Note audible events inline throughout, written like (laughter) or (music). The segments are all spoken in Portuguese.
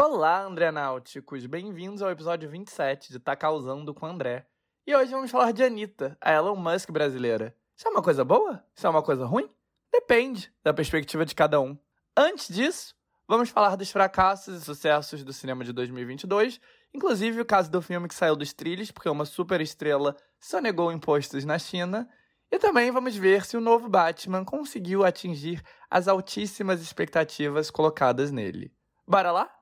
Olá, André Náuticos! Bem-vindos ao episódio 27 de Tá Causando com André. E hoje vamos falar de Anitta, a Elon Musk brasileira. Isso é uma coisa boa? Isso é uma coisa ruim? Depende da perspectiva de cada um. Antes disso, vamos falar dos fracassos e sucessos do cinema de 2022, inclusive o caso do filme que saiu dos trilhos porque uma super estrela sonegou impostos na China. E também vamos ver se o novo Batman conseguiu atingir as altíssimas expectativas colocadas nele. Bora lá?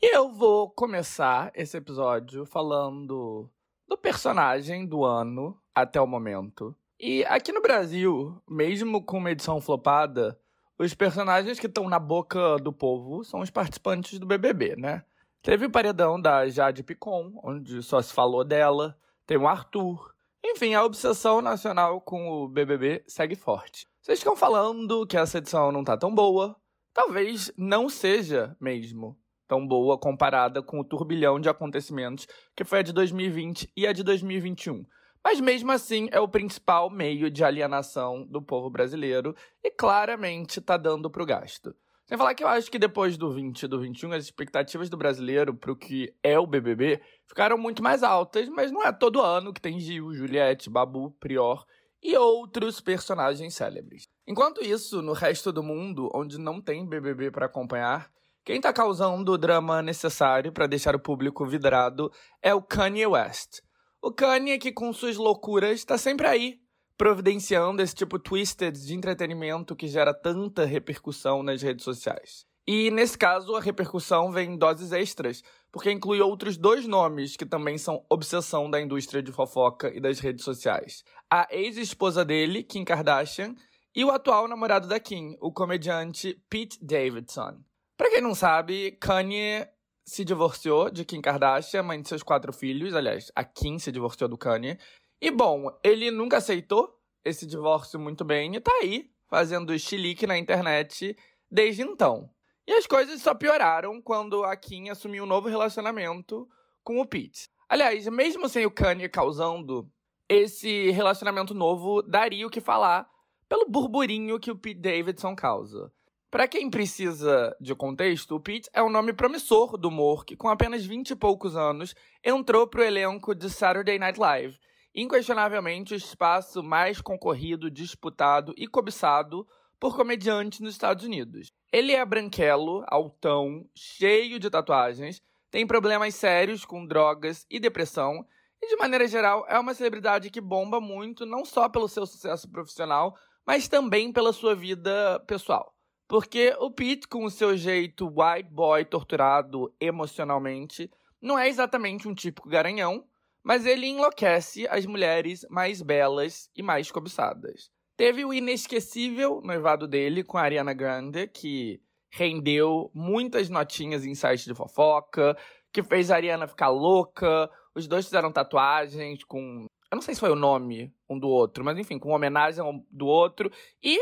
E eu vou começar esse episódio falando do personagem do ano até o momento. E aqui no Brasil, mesmo com uma edição flopada, os personagens que estão na boca do povo são os participantes do BBB, né? Teve o paredão da Jade Picon, onde só se falou dela. Tem o Arthur. Enfim, a obsessão nacional com o BBB segue forte. Vocês estão falando que essa edição não tá tão boa. Talvez não seja mesmo tão boa comparada com o turbilhão de acontecimentos que foi a de 2020 e a de 2021. Mas mesmo assim é o principal meio de alienação do povo brasileiro e claramente está dando para o gasto. Sem falar que eu acho que depois do 20 e do 21, as expectativas do brasileiro para o que é o BBB ficaram muito mais altas, mas não é todo ano que tem Gil, Juliette, Babu, Prior e outros personagens célebres. Enquanto isso, no resto do mundo, onde não tem BBB para acompanhar, quem tá causando o drama necessário para deixar o público vidrado é o Kanye West. O Kanye que com suas loucuras tá sempre aí, providenciando esse tipo twisted de entretenimento que gera tanta repercussão nas redes sociais. E nesse caso, a repercussão vem em doses extras, porque inclui outros dois nomes que também são obsessão da indústria de fofoca e das redes sociais. A ex-esposa dele, Kim Kardashian, e o atual namorado da Kim, o comediante Pete Davidson. Pra quem não sabe, Kanye se divorciou de Kim Kardashian, mãe de seus quatro filhos. Aliás, a Kim se divorciou do Kanye. E bom, ele nunca aceitou esse divórcio muito bem e tá aí, fazendo chilique na internet desde então. E as coisas só pioraram quando a Kim assumiu um novo relacionamento com o Pete. Aliás, mesmo sem o Kanye causando, esse relacionamento novo daria o que falar pelo burburinho que o Pete Davidson causa. Para quem precisa de contexto, o Pete é um nome promissor do humor que, com apenas 20 e poucos anos, entrou para o elenco de Saturday Night Live. Inquestionavelmente o espaço mais concorrido, disputado e cobiçado por comediantes nos Estados Unidos. Ele é branquelo, altão, cheio de tatuagens, tem problemas sérios com drogas e depressão, e de maneira geral é uma celebridade que bomba muito não só pelo seu sucesso profissional, mas também pela sua vida pessoal. Porque o Pete, com o seu jeito white boy torturado emocionalmente, não é exatamente um típico garanhão, mas ele enlouquece as mulheres mais belas e mais cobiçadas. Teve o inesquecível noivado dele com a Ariana Grande, que rendeu muitas notinhas em sites de fofoca, que fez a Ariana ficar louca. Os dois fizeram tatuagens com. Eu não sei se foi o nome um do outro, mas enfim, com homenagem do outro. E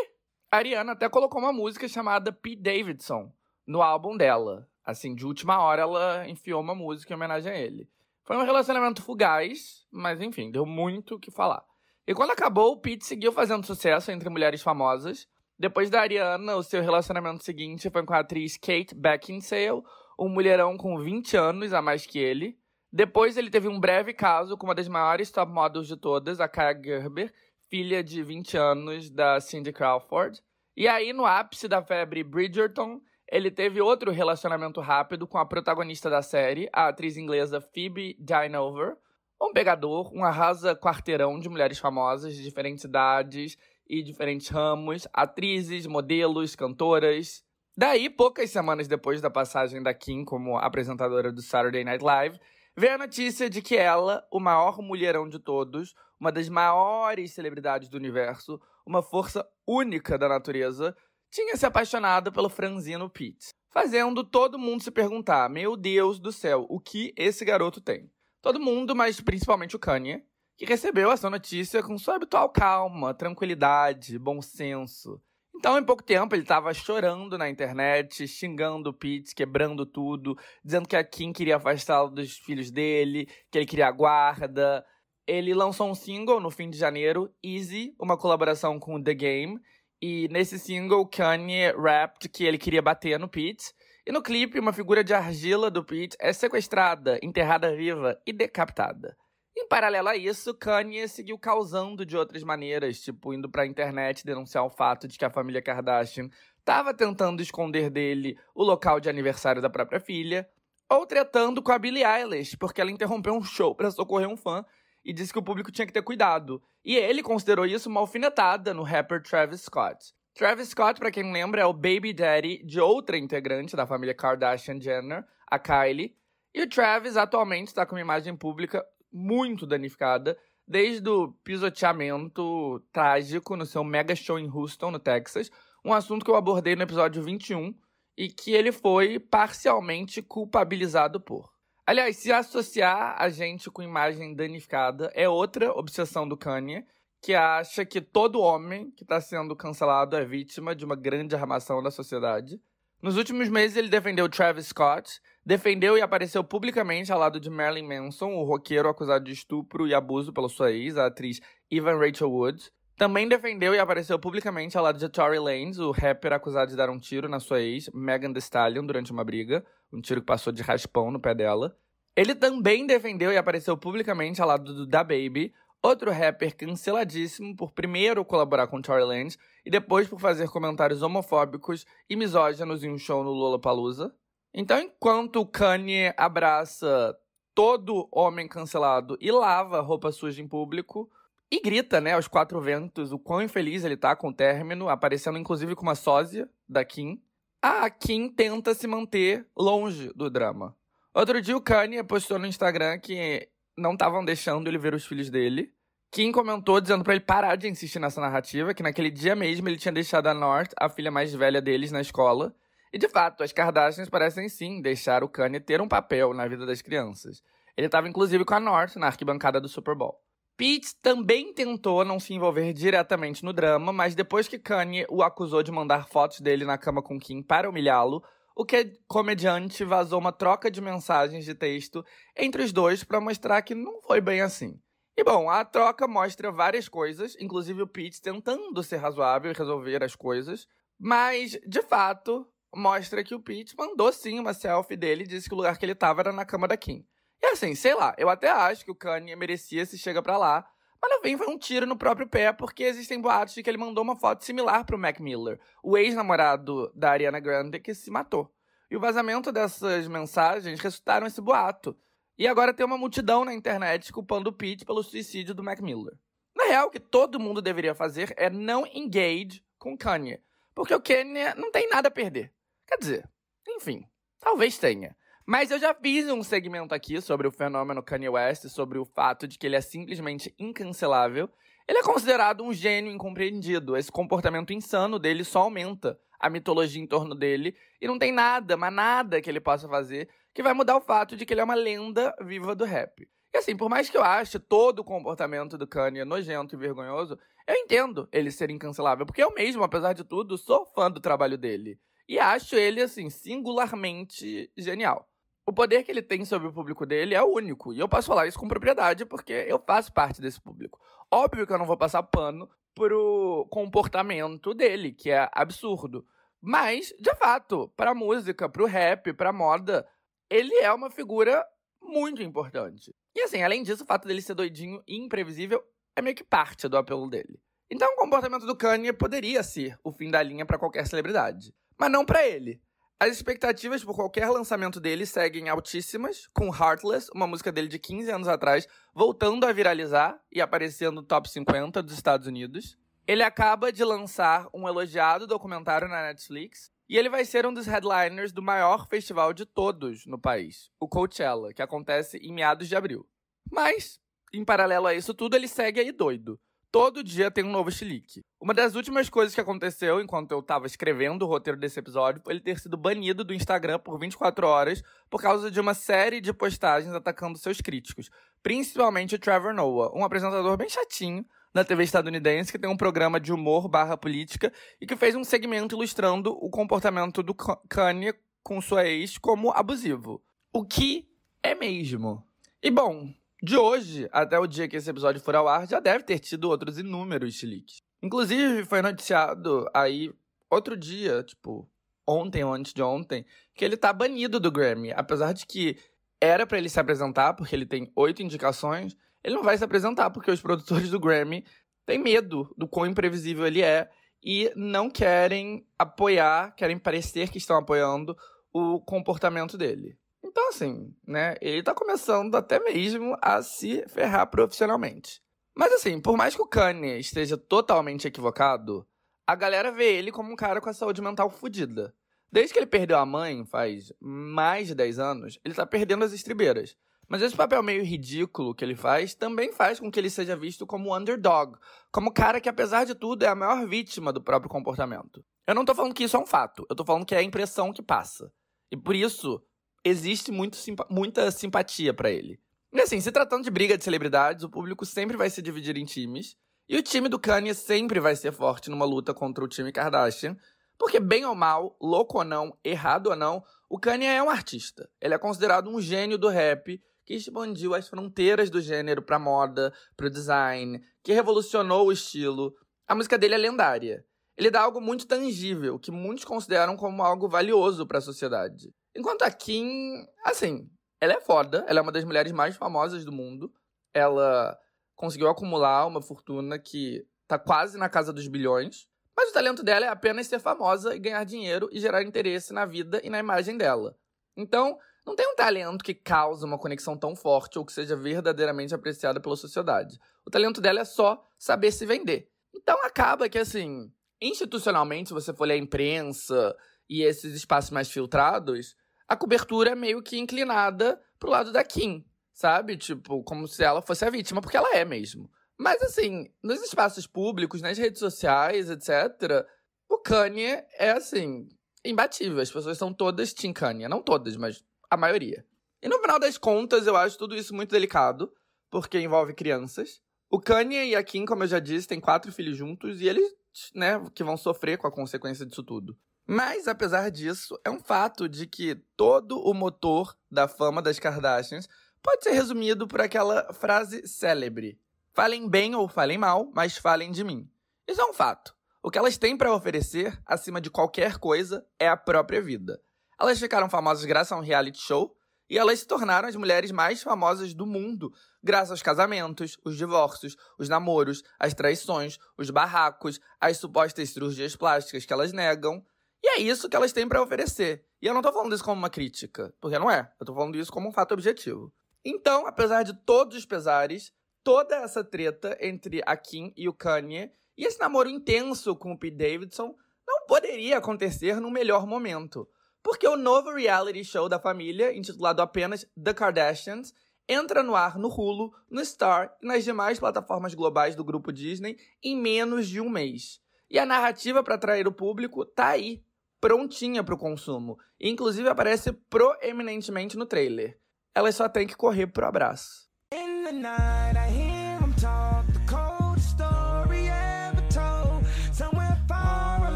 a Ariana até colocou uma música chamada Pete Davidson no álbum dela. Assim, de última hora ela enfiou uma música em homenagem a ele. Foi um relacionamento fugaz, mas enfim, deu muito o que falar. E quando acabou, o Pete seguiu fazendo sucesso entre mulheres famosas. Depois da Ariana, o seu relacionamento seguinte foi com a atriz Kate Beckinsale, um mulherão com 20 anos a mais que ele. Depois ele teve um breve caso com uma das maiores top models de todas, a Kaya Gerber, filha de 20 anos da Cindy Crawford. E aí, no ápice da febre Bridgerton, ele teve outro relacionamento rápido com a protagonista da série, a atriz inglesa Phoebe Dynevor, um pegador, um arrasa quarteirão de mulheres famosas de diferentes idades e diferentes ramos, atrizes, modelos, cantoras. Daí, poucas semanas depois da passagem da Kim como apresentadora do Saturday Night Live, veio a notícia de que ela, o maior mulherão de todos, uma das maiores celebridades do universo, uma força única da natureza, tinha se apaixonado pelo franzino Pete, fazendo todo mundo se perguntar: meu Deus do céu, o que esse garoto tem? Todo mundo, mas principalmente o Kanye, que recebeu essa notícia com sua habitual calma, tranquilidade, bom senso. Então, em pouco tempo, ele estava chorando na internet, xingando o Pete, quebrando tudo, dizendo que a Kim queria afastá-lo dos filhos dele, que ele queria guarda. Ele lançou um single no fim de janeiro, Easy, uma colaboração com The Game. E nesse single, Kanye rapped que ele queria bater no Pete. E no clipe, uma figura de argila do Pete é sequestrada, enterrada viva e decapitada. Em paralelo a isso, Kanye seguiu causando de outras maneiras, tipo indo pra internet denunciar o fato de que a família Kardashian estava tentando esconder dele o local de aniversário da própria filha, ou tretando com a Billie Eilish, porque ela interrompeu um show para socorrer um fã e disse que o público tinha que ter cuidado. E ele considerou isso uma alfinetada no rapper Travis Scott. Travis Scott, para quem lembra, é o baby daddy de outra integrante da família Kardashian Jenner, a Kylie. E o Travis atualmente está com uma imagem pública muito danificada, desde o pisoteamento trágico no seu mega show em Houston, no Texas, um assunto que eu abordei no episódio 21 e que ele foi parcialmente culpabilizado por. Aliás, se associar a gente com imagem danificada é outra obsessão do Kanye, que acha que todo homem que está sendo cancelado é vítima de uma grande armação da sociedade. Nos últimos meses, ele defendeu Travis Scott, defendeu e apareceu publicamente ao lado de Marilyn Manson, o roqueiro acusado de estupro e abuso pela sua ex, a atriz Evan Rachel Wood. Também defendeu e apareceu publicamente ao lado de Tory Lanez, o rapper acusado de dar um tiro na sua ex, Megan Thee Stallion, durante uma briga, um tiro que passou de raspão no pé dela. Ele também defendeu e apareceu publicamente ao lado do Da Baby, outro rapper canceladíssimo por primeiro colaborar com Tory Lanez e depois por fazer comentários homofóbicos e misóginos em um show no Lollapalooza. Então, enquanto Kanye abraça todo homem cancelado e lava roupa suja em público, e grita, né, aos quatro ventos, o quão infeliz ele tá com o término, aparecendo inclusive com uma sósia da Kim, a Kim tenta se manter longe do drama. Outro dia o Kanye postou no Instagram que não estavam deixando ele ver os filhos dele. Kim comentou dizendo para ele parar de insistir nessa narrativa, que naquele dia mesmo ele tinha deixado a North, a filha mais velha deles, na escola, e de fato, as Kardashians parecem sim deixar o Kanye ter um papel na vida das crianças. Ele estava inclusive com a North na arquibancada do Super Bowl. Pete também tentou não se envolver diretamente no drama, mas depois que Kanye o acusou de mandar fotos dele na cama com Kim para humilhá-lo, o comediante vazou uma troca de mensagens de texto entre os dois para mostrar que não foi bem assim. E bom, a troca mostra várias coisas, inclusive o Pete tentando ser razoável e resolver as coisas, mas de fato mostra que o Pete mandou sim uma selfie dele e disse que o lugar que ele estava era na cama da Kim. E assim, sei lá, eu até acho que o Kanye merecia se chega para lá, mas no fim foi um tiro no próprio pé, porque existem boatos de que ele mandou uma foto similar pro Mac Miller, o ex-namorado da Ariana Grande que se matou. E o vazamento dessas mensagens resultaram esse boato. E agora tem uma multidão na internet culpando o Pete pelo suicídio do Mac Miller. Na real, o que todo mundo deveria fazer é não engage com Kanye. Porque o Kanye não tem nada a perder. Quer dizer, enfim, talvez tenha. Mas eu já fiz um segmento aqui sobre o fenômeno Kanye West, sobre o fato de que ele é simplesmente incancelável. Ele é considerado um gênio incompreendido. Esse comportamento insano dele só aumenta a mitologia em torno dele. E não tem nada, mas nada que ele possa fazer que vai mudar o fato de que ele é uma lenda viva do rap. E assim, por mais que eu ache todo o comportamento do Kanye nojento e vergonhoso, eu entendo ele ser incancelável, porque eu mesmo, apesar de tudo, sou fã do trabalho dele. E acho ele, assim, singularmente genial. O poder que ele tem sobre o público dele é único. E eu posso falar isso com propriedade porque eu faço parte desse público. Óbvio que eu não vou passar pano pro comportamento dele, que é absurdo. Mas, de fato, pra música, pro rap, pra moda, ele é uma figura muito importante. E assim, além disso, o fato dele ser doidinho e imprevisível é meio que parte do apelo dele. Então, o comportamento do Kanye poderia ser o fim da linha para qualquer celebridade mas não para ele. As expectativas por qualquer lançamento dele seguem altíssimas, com Heartless, uma música dele de 15 anos atrás, voltando a viralizar e aparecendo no top 50 dos Estados Unidos. Ele acaba de lançar um elogiado documentário na Netflix, e ele vai ser um dos headliners do maior festival de todos no país, o Coachella, que acontece em meados de abril. Mas, em paralelo a isso tudo, ele segue aí doido. Todo dia tem um novo chilique. Uma das últimas coisas que aconteceu enquanto eu tava escrevendo o roteiro desse episódio foi ele ter sido banido do Instagram por 24 horas por causa de uma série de postagens atacando seus críticos, principalmente o Trevor Noah, um apresentador bem chatinho da TV estadunidense que tem um programa de humor barra política e que fez um segmento ilustrando o comportamento do Kanye com sua ex como abusivo. O que é mesmo. E bom, de hoje até o dia que esse episódio for ao ar, já deve ter tido outros inúmeros chiliques. Inclusive, foi noticiado aí outro dia, tipo, ontem ou antes de ontem, que ele tá banido do Grammy. Apesar de que era para ele se apresentar, porque ele tem oito indicações, ele não vai se apresentar porque os produtores do Grammy têm medo do quão imprevisível ele é e não querem apoiar, querem parecer que estão apoiando o comportamento dele. Então, assim, né, ele tá começando até mesmo a se ferrar profissionalmente. Mas, assim, por mais que o Kanye esteja totalmente equivocado, a galera vê ele como um cara com a saúde mental fodida. Desde que ele perdeu a mãe, faz mais de 10 anos, ele tá perdendo as estribeiras. Mas esse papel meio ridículo que ele faz também faz com que ele seja visto como underdog, como cara que, apesar de tudo, é a maior vítima do próprio comportamento. Eu não tô falando que isso é um fato, eu tô falando que é a impressão que passa. E por isso, existe muito, muita simpatia para ele. E assim, se tratando de briga de celebridades, o público sempre vai se dividir em times, e o time do Kanye sempre vai ser forte numa luta contra o time Kardashian, porque bem ou mal, louco ou não, errado ou não, o Kanye é um artista. Ele é considerado um gênio do rap que expandiu as fronteiras do gênero pra moda, pro design, que revolucionou o estilo. A música dele é lendária. Ele dá algo muito tangível, que muitos consideram como algo valioso para a sociedade. Enquanto a Kim, assim, ela é foda, ela é uma das mulheres mais famosas do mundo. Ela conseguiu acumular uma fortuna que tá quase na casa dos bilhões. Mas o talento dela é apenas ser famosa e ganhar dinheiro e gerar interesse na vida e na imagem dela. Então, não tem um talento que cause uma conexão tão forte ou que seja verdadeiramente apreciada pela sociedade. O talento dela é só saber se vender. Então acaba que, assim, institucionalmente, se você for ler a imprensa e esses espaços mais filtrados, a cobertura é meio que inclinada pro lado da Kim, sabe? Tipo, como se ela fosse a vítima, porque ela é mesmo. Mas, assim, nos espaços públicos, nas redes sociais, etc., o Kanye é, assim, imbatível. As pessoas são todas Team Kanye. Não todas, mas a maioria. E no final das contas, eu acho tudo isso muito delicado, porque envolve crianças. O Kanye e a Kim, como eu já disse, têm quatro filhos juntos e eles, né, que vão sofrer com a consequência disso tudo. Mas, apesar disso, é um fato de que todo o motor da fama das Kardashians pode ser resumido por aquela frase célebre: Falem bem ou falem mal, mas falem de mim. Isso é um fato. O que elas têm para oferecer, acima de qualquer coisa, é a própria vida. Elas ficaram famosas graças a um reality show e elas se tornaram as mulheres mais famosas do mundo, graças aos casamentos, os divórcios, os namoros, as traições, os barracos, as supostas cirurgias plásticas que elas negam. E é isso que elas têm para oferecer. E eu não tô falando isso como uma crítica, porque não é. Eu tô falando isso como um fato objetivo. Então, apesar de todos os pesares, toda essa treta entre a Kim e o Kanye e esse namoro intenso com o Pete Davidson não poderia acontecer no melhor momento porque o novo reality show da família, intitulado apenas The Kardashians, entra no ar no Hulu, no Star e nas demais plataformas globais do grupo Disney em menos de um mês. E a narrativa para atrair o público tá aí, prontinha para o consumo. Inclusive aparece proeminentemente no trailer. Elas só têm que correr pro abraço.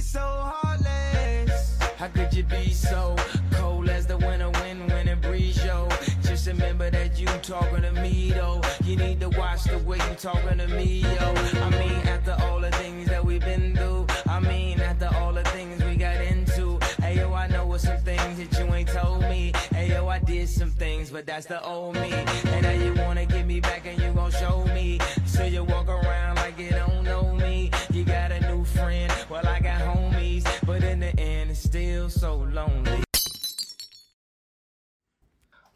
so heartless? Be so cold as the winter wind when it breeze, yo? Just remember that you talking to me, though. You need to watch the way you talking to me, yo. I mean, after all the things that we've been through, I mean, after all the things we got into. Hey, yo, I know what some things that you ain't told me. Hey, yo, I did some things, but that's the old me. And now you wanna get me back and you gon' show me. So you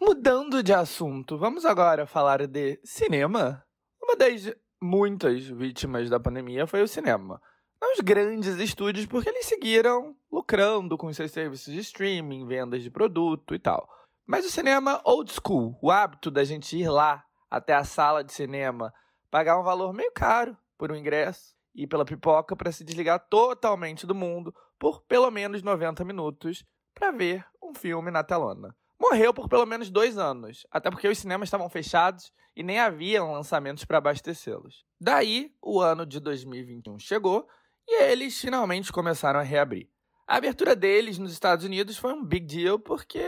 Mudando de assunto, vamos agora falar de cinema. Uma das muitas vítimas da pandemia foi o cinema. Não os grandes estúdios, porque eles seguiram lucrando com seus serviços de streaming, vendas de produto e tal. Mas o cinema old school, o hábito da gente ir lá até a sala de cinema, pagar um valor meio caro por um ingresso e pela pipoca para se desligar totalmente do mundo por pelo menos 90 minutos para ver um filme na telona. Morreu por pelo menos dois anos, até porque os cinemas estavam fechados e nem haviam lançamentos para abastecê-los. Daí, o ano de 2021 chegou e eles finalmente começaram a reabrir. A abertura deles nos Estados Unidos foi um big deal porque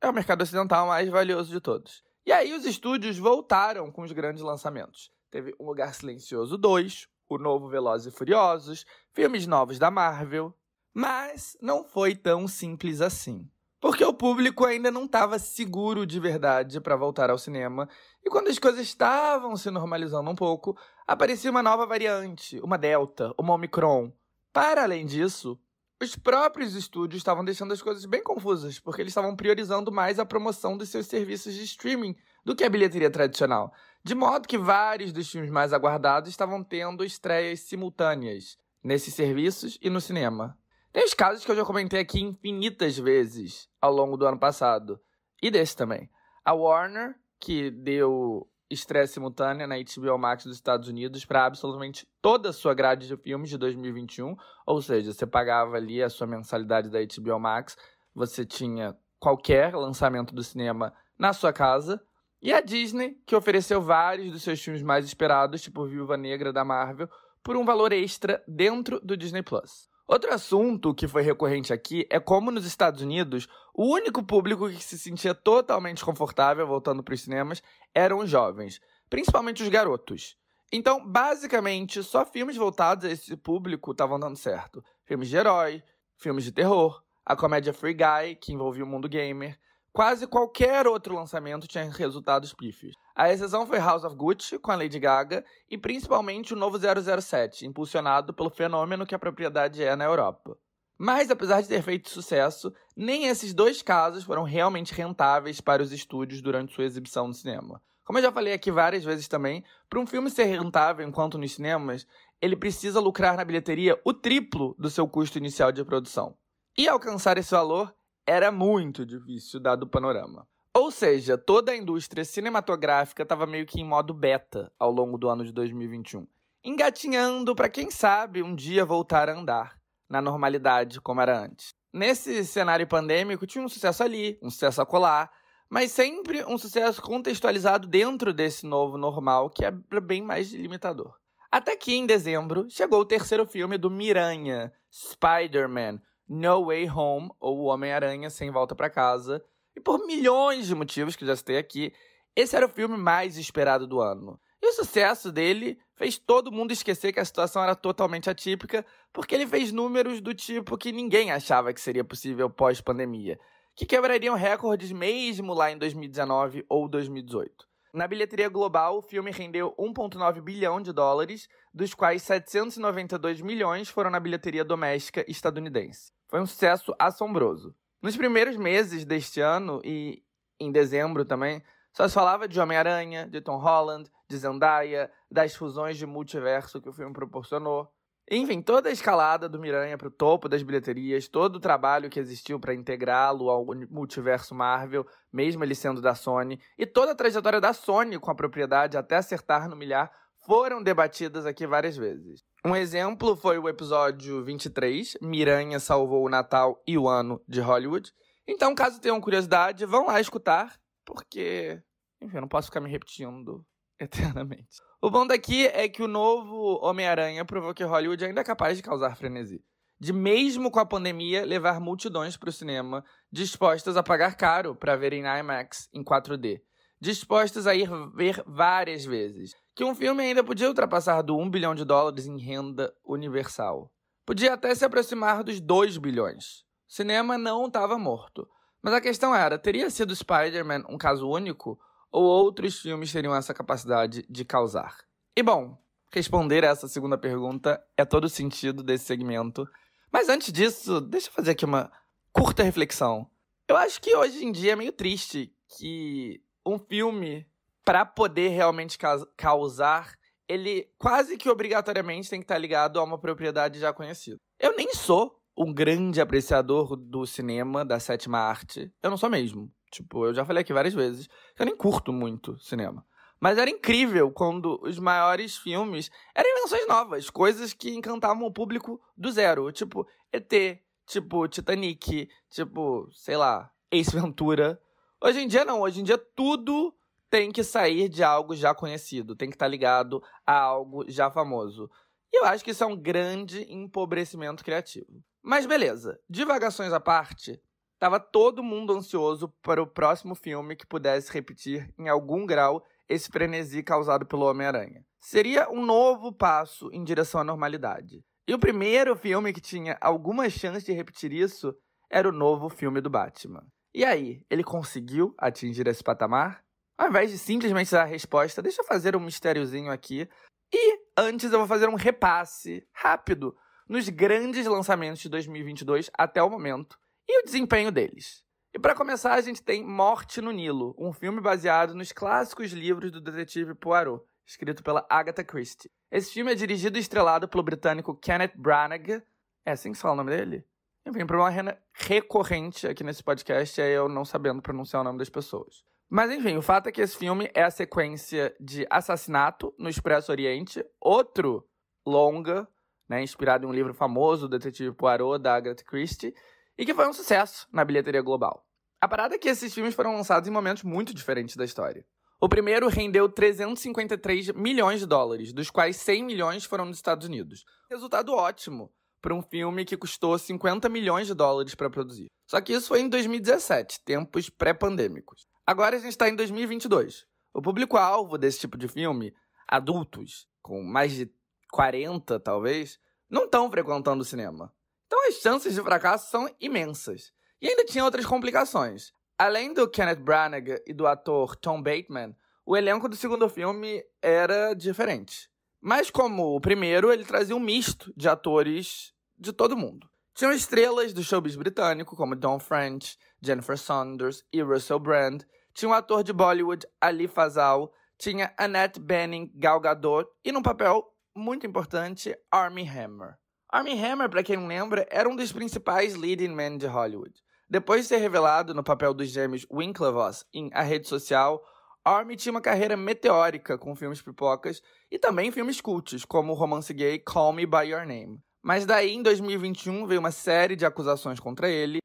é o mercado ocidental mais valioso de todos. E aí os estúdios voltaram com os grandes lançamentos. Teve Um Lugar Silencioso 2, o novo Velozes e Furiosos, filmes novos da Marvel. Mas não foi tão simples assim. Porque o público ainda não estava seguro de verdade para voltar ao cinema. E quando as coisas estavam se normalizando um pouco, aparecia uma nova variante, uma Delta, uma Omicron. Para além disso, os próprios estúdios estavam deixando as coisas bem confusas, porque eles estavam priorizando mais a promoção dos seus serviços de streaming do que a bilheteria tradicional. De modo que vários dos filmes mais aguardados estavam tendo estreias simultâneas nesses serviços e no cinema. Tem os casos que eu já comentei aqui infinitas vezes ao longo do ano passado. E desse também. A Warner, que deu estreia simultânea na HBO Max dos Estados Unidos para absolutamente toda a sua grade de filmes de 2021. Ou seja, você pagava ali a sua mensalidade da HBO Max, você tinha qualquer lançamento do cinema na sua casa. E a Disney, que ofereceu vários dos seus filmes mais esperados, tipo Viúva Negra da Marvel, por um valor extra dentro do Disney Plus. Outro assunto que foi recorrente aqui é como nos Estados Unidos, o único público que se sentia totalmente confortável voltando para os cinemas eram os jovens, principalmente os garotos. Então, basicamente, só filmes voltados a esse público estavam dando certo. Filmes de herói, filmes de terror, a comédia Free Guy, que envolvia o mundo gamer. Quase qualquer outro lançamento tinha resultados pífios. A exceção foi House of Gucci, com a Lady Gaga, e principalmente o novo 007, impulsionado pelo fenômeno que a propriedade é na Europa. Mas, apesar de ter feito sucesso, nem esses dois casos foram realmente rentáveis para os estúdios durante sua exibição no cinema. Como eu já falei aqui várias vezes também, para um filme ser rentável enquanto nos cinemas, ele precisa lucrar na bilheteria o triplo do seu custo inicial de produção. E alcançar esse valor era muito difícil, dado o panorama. Ou seja, toda a indústria cinematográfica estava meio que em modo beta ao longo do ano de 2021, engatinhando para quem sabe um dia voltar a andar na normalidade como era antes. Nesse cenário pandêmico tinha um sucesso ali, um sucesso a colar, mas sempre um sucesso contextualizado dentro desse novo normal que é bem mais limitador. Até que em dezembro chegou o terceiro filme do Miranha, Spider-Man, No Way Home, ou O Homem-Aranha Sem Volta para Casa, e por milhões de motivos que já citei aqui, esse era o filme mais esperado do ano. E o sucesso dele fez todo mundo esquecer que a situação era totalmente atípica, porque ele fez números do tipo que ninguém achava que seria possível pós-pandemia, que quebrariam recordes mesmo lá em 2019 ou 2018. Na bilheteria global, o filme rendeu 1,9 bilhão de dólares, dos quais 792 milhões foram na bilheteria doméstica estadunidense. Foi um sucesso assombroso. Nos primeiros meses deste ano e em dezembro também, só se falava de Homem-Aranha, de Tom Holland, de Zendaya, das fusões de multiverso que o filme proporcionou. Enfim, toda a escalada do Miranha para o topo das bilheterias, todo o trabalho que existiu para integrá-lo ao multiverso Marvel, mesmo ele sendo da Sony, e toda a trajetória da Sony com a propriedade até acertar no milhar, foram debatidas aqui várias vezes. Um exemplo foi o episódio 23, Miranha salvou o Natal e o ano de Hollywood. Então, caso tenham curiosidade, vão lá escutar, porque, enfim, eu não posso ficar me repetindo (laughs) eternamente. O bom daqui é que o novo Homem-Aranha provou que Hollywood ainda é capaz de causar frenesi. De mesmo com a pandemia, levar multidões para o cinema, dispostas a pagar caro para verem IMAX em 4D. Dispostas a ir ver várias vezes que um filme ainda podia ultrapassar do 1 bilhão de dólares em renda universal. Podia até se aproximar dos 2 bilhões. O cinema não estava morto. Mas a questão era: teria sido Spider-Man um caso único? Ou outros filmes teriam essa capacidade de causar? E bom, responder essa segunda pergunta é todo o sentido desse segmento. Mas antes disso, deixa eu fazer aqui uma curta reflexão. Eu acho que hoje em dia é meio triste que um filme para poder realmente causar, ele quase que obrigatoriamente tem que estar tá ligado a uma propriedade já conhecida. Eu nem sou um grande apreciador do cinema, da sétima arte. Eu não sou mesmo. Tipo, eu já falei aqui várias vezes eu nem curto muito cinema. Mas era incrível quando os maiores filmes eram invenções novas, coisas que encantavam o público do zero. Tipo, ET, tipo, Titanic, tipo, sei lá, Ace Ventura. Hoje em dia não, hoje em dia tudo tem que sair de algo já conhecido, tem que estar tá ligado a algo já famoso. E eu acho que isso é um grande empobrecimento criativo. Mas beleza, divagações à parte, tava todo mundo ansioso para o próximo filme que pudesse repetir em algum grau esse frenesi causado pelo Homem-Aranha. Seria um novo passo em direção à normalidade. E o primeiro filme que tinha alguma chance de repetir isso era o novo filme do Batman. E aí, ele conseguiu atingir esse patamar? Ao invés de simplesmente dar a resposta, deixa eu fazer um mistériozinho aqui. E antes eu vou fazer um repasse rápido nos grandes lançamentos de 2022 até o momento e o desempenho deles. E para começar, a gente tem Morte no Nilo, um filme baseado nos clássicos livros do detetive Poirot, escrito pela Agatha Christie. Esse filme é dirigido e estrelado pelo britânico Kenneth Branagh. É assim que se fala o nome dele? Enfim, um problema recorrente aqui nesse podcast é eu não sabendo pronunciar o nome das pessoas. Mas enfim, o fato é que esse filme é a sequência de Assassinato no Expresso Oriente, outro longa, né, inspirado em um livro famoso, Detetive Poirot, da Agatha Christie, e que foi um sucesso na bilheteria global. A parada é que esses filmes foram lançados em momentos muito diferentes da história. O primeiro rendeu 353 milhões de dólares, dos quais 100 milhões foram nos Estados Unidos. Resultado ótimo para um filme que custou 50 milhões de dólares para produzir. Só que isso foi em 2017, tempos pré-pandêmicos. Agora a gente está em 2022. O público-alvo desse tipo de filme, adultos, com mais de 40 talvez, não estão frequentando o cinema. Então as chances de fracasso são imensas. E ainda tinha outras complicações. Além do Kenneth Branagh e do ator Tom Bateman, o elenco do segundo filme era diferente. Mas como o primeiro, ele trazia um misto de atores de todo mundo. Tinham estrelas do showbiz britânico, como Don French, Jennifer Saunders e Russell Brand. Tinha um ator de Bollywood, Ali Fazal. Tinha Annette Bening, Gal Gadot. E num papel muito importante, Armie Hammer. Armie Hammer, para quem não lembra, era um dos principais leading men de Hollywood. Depois de ser revelado no papel dos gêmeos Winklevoss em A Rede Social, Armie tinha uma carreira meteórica com filmes pipocas e também filmes cultos, como o romance gay Call Me By Your Name. Mas daí, em 2021, veio uma série de acusações contra ele,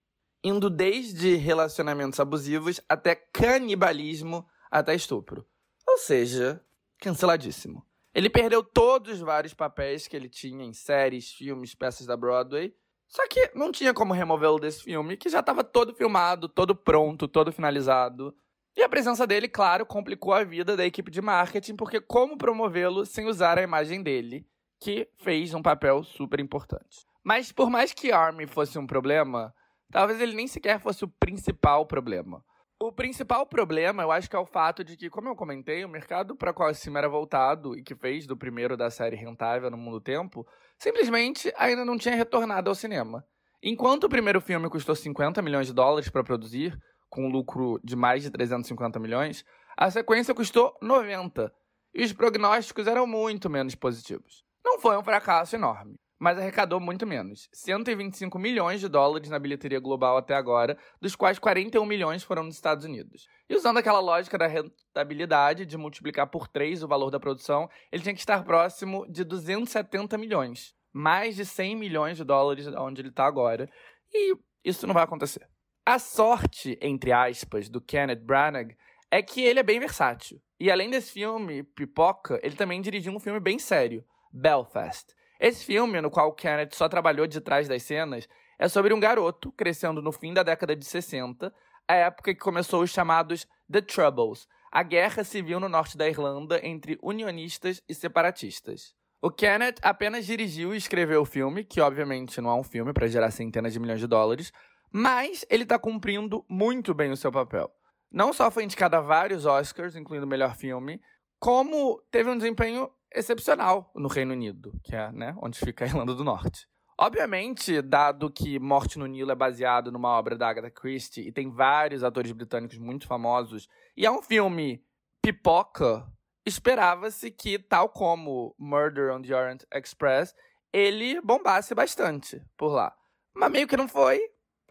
indo desde relacionamentos abusivos até canibalismo até estupro. Ou seja, canceladíssimo. Ele perdeu todos os vários papéis que ele tinha em séries, filmes, peças da Broadway. Só que não tinha como removê-lo desse filme, que já estava todo filmado, todo pronto, todo finalizado. E a presença dele, claro, complicou a vida da equipe de marketing, porque como promovê-lo sem usar a imagem dele, que fez um papel super importante. Mas por mais que Army fosse um problema, talvez ele nem sequer fosse o principal problema. O principal problema, eu acho que é o fato de que, como eu comentei, o mercado para qual esse filme era voltado e que fez do primeiro da série rentável no mundo tempo, simplesmente ainda não tinha retornado ao cinema. Enquanto o primeiro filme custou 50 milhões de dólares para produzir, com um lucro de mais de 350 milhões, a sequência custou 90, e os prognósticos eram muito menos positivos. Não foi um fracasso enorme, mas arrecadou muito menos. 125 milhões de dólares na bilheteria global até agora, dos quais 41 milhões foram nos Estados Unidos. E usando aquela lógica da rentabilidade de multiplicar por 3 o valor da produção, ele tinha que estar próximo de 270 milhões. Mais de 100 milhões de dólares onde ele está agora. E isso não vai acontecer. A sorte, entre aspas, do Kenneth Branagh é que ele é bem versátil. E além desse filme, Pipoca, ele também dirigiu um filme bem sério, Belfast esse filme, no qual Kenneth só trabalhou de trás das cenas, é sobre um garoto crescendo no fim da década de 60, a época que começou os chamados The Troubles, a guerra civil no norte da Irlanda entre unionistas e separatistas. O Kenneth apenas dirigiu e escreveu o filme, que obviamente não é um filme para gerar centenas de milhões de dólares, mas ele está cumprindo muito bem o seu papel. Não só foi indicado a vários Oscars, incluindo o melhor filme, como teve um desempenho excepcional no Reino Unido, que é né, onde fica a Irlanda do Norte. Obviamente, dado que Morte no Nilo é baseado numa obra da Agatha Christie e tem vários atores britânicos muito famosos, e é um filme pipoca, esperava-se que, tal como Murder on the Orient Express, ele bombasse bastante por lá. Mas meio que não foi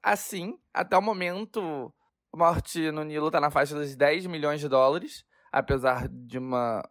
assim. Até o momento, Morte no Nilo está na faixa dos 10 milhões de dólares, apesar de uma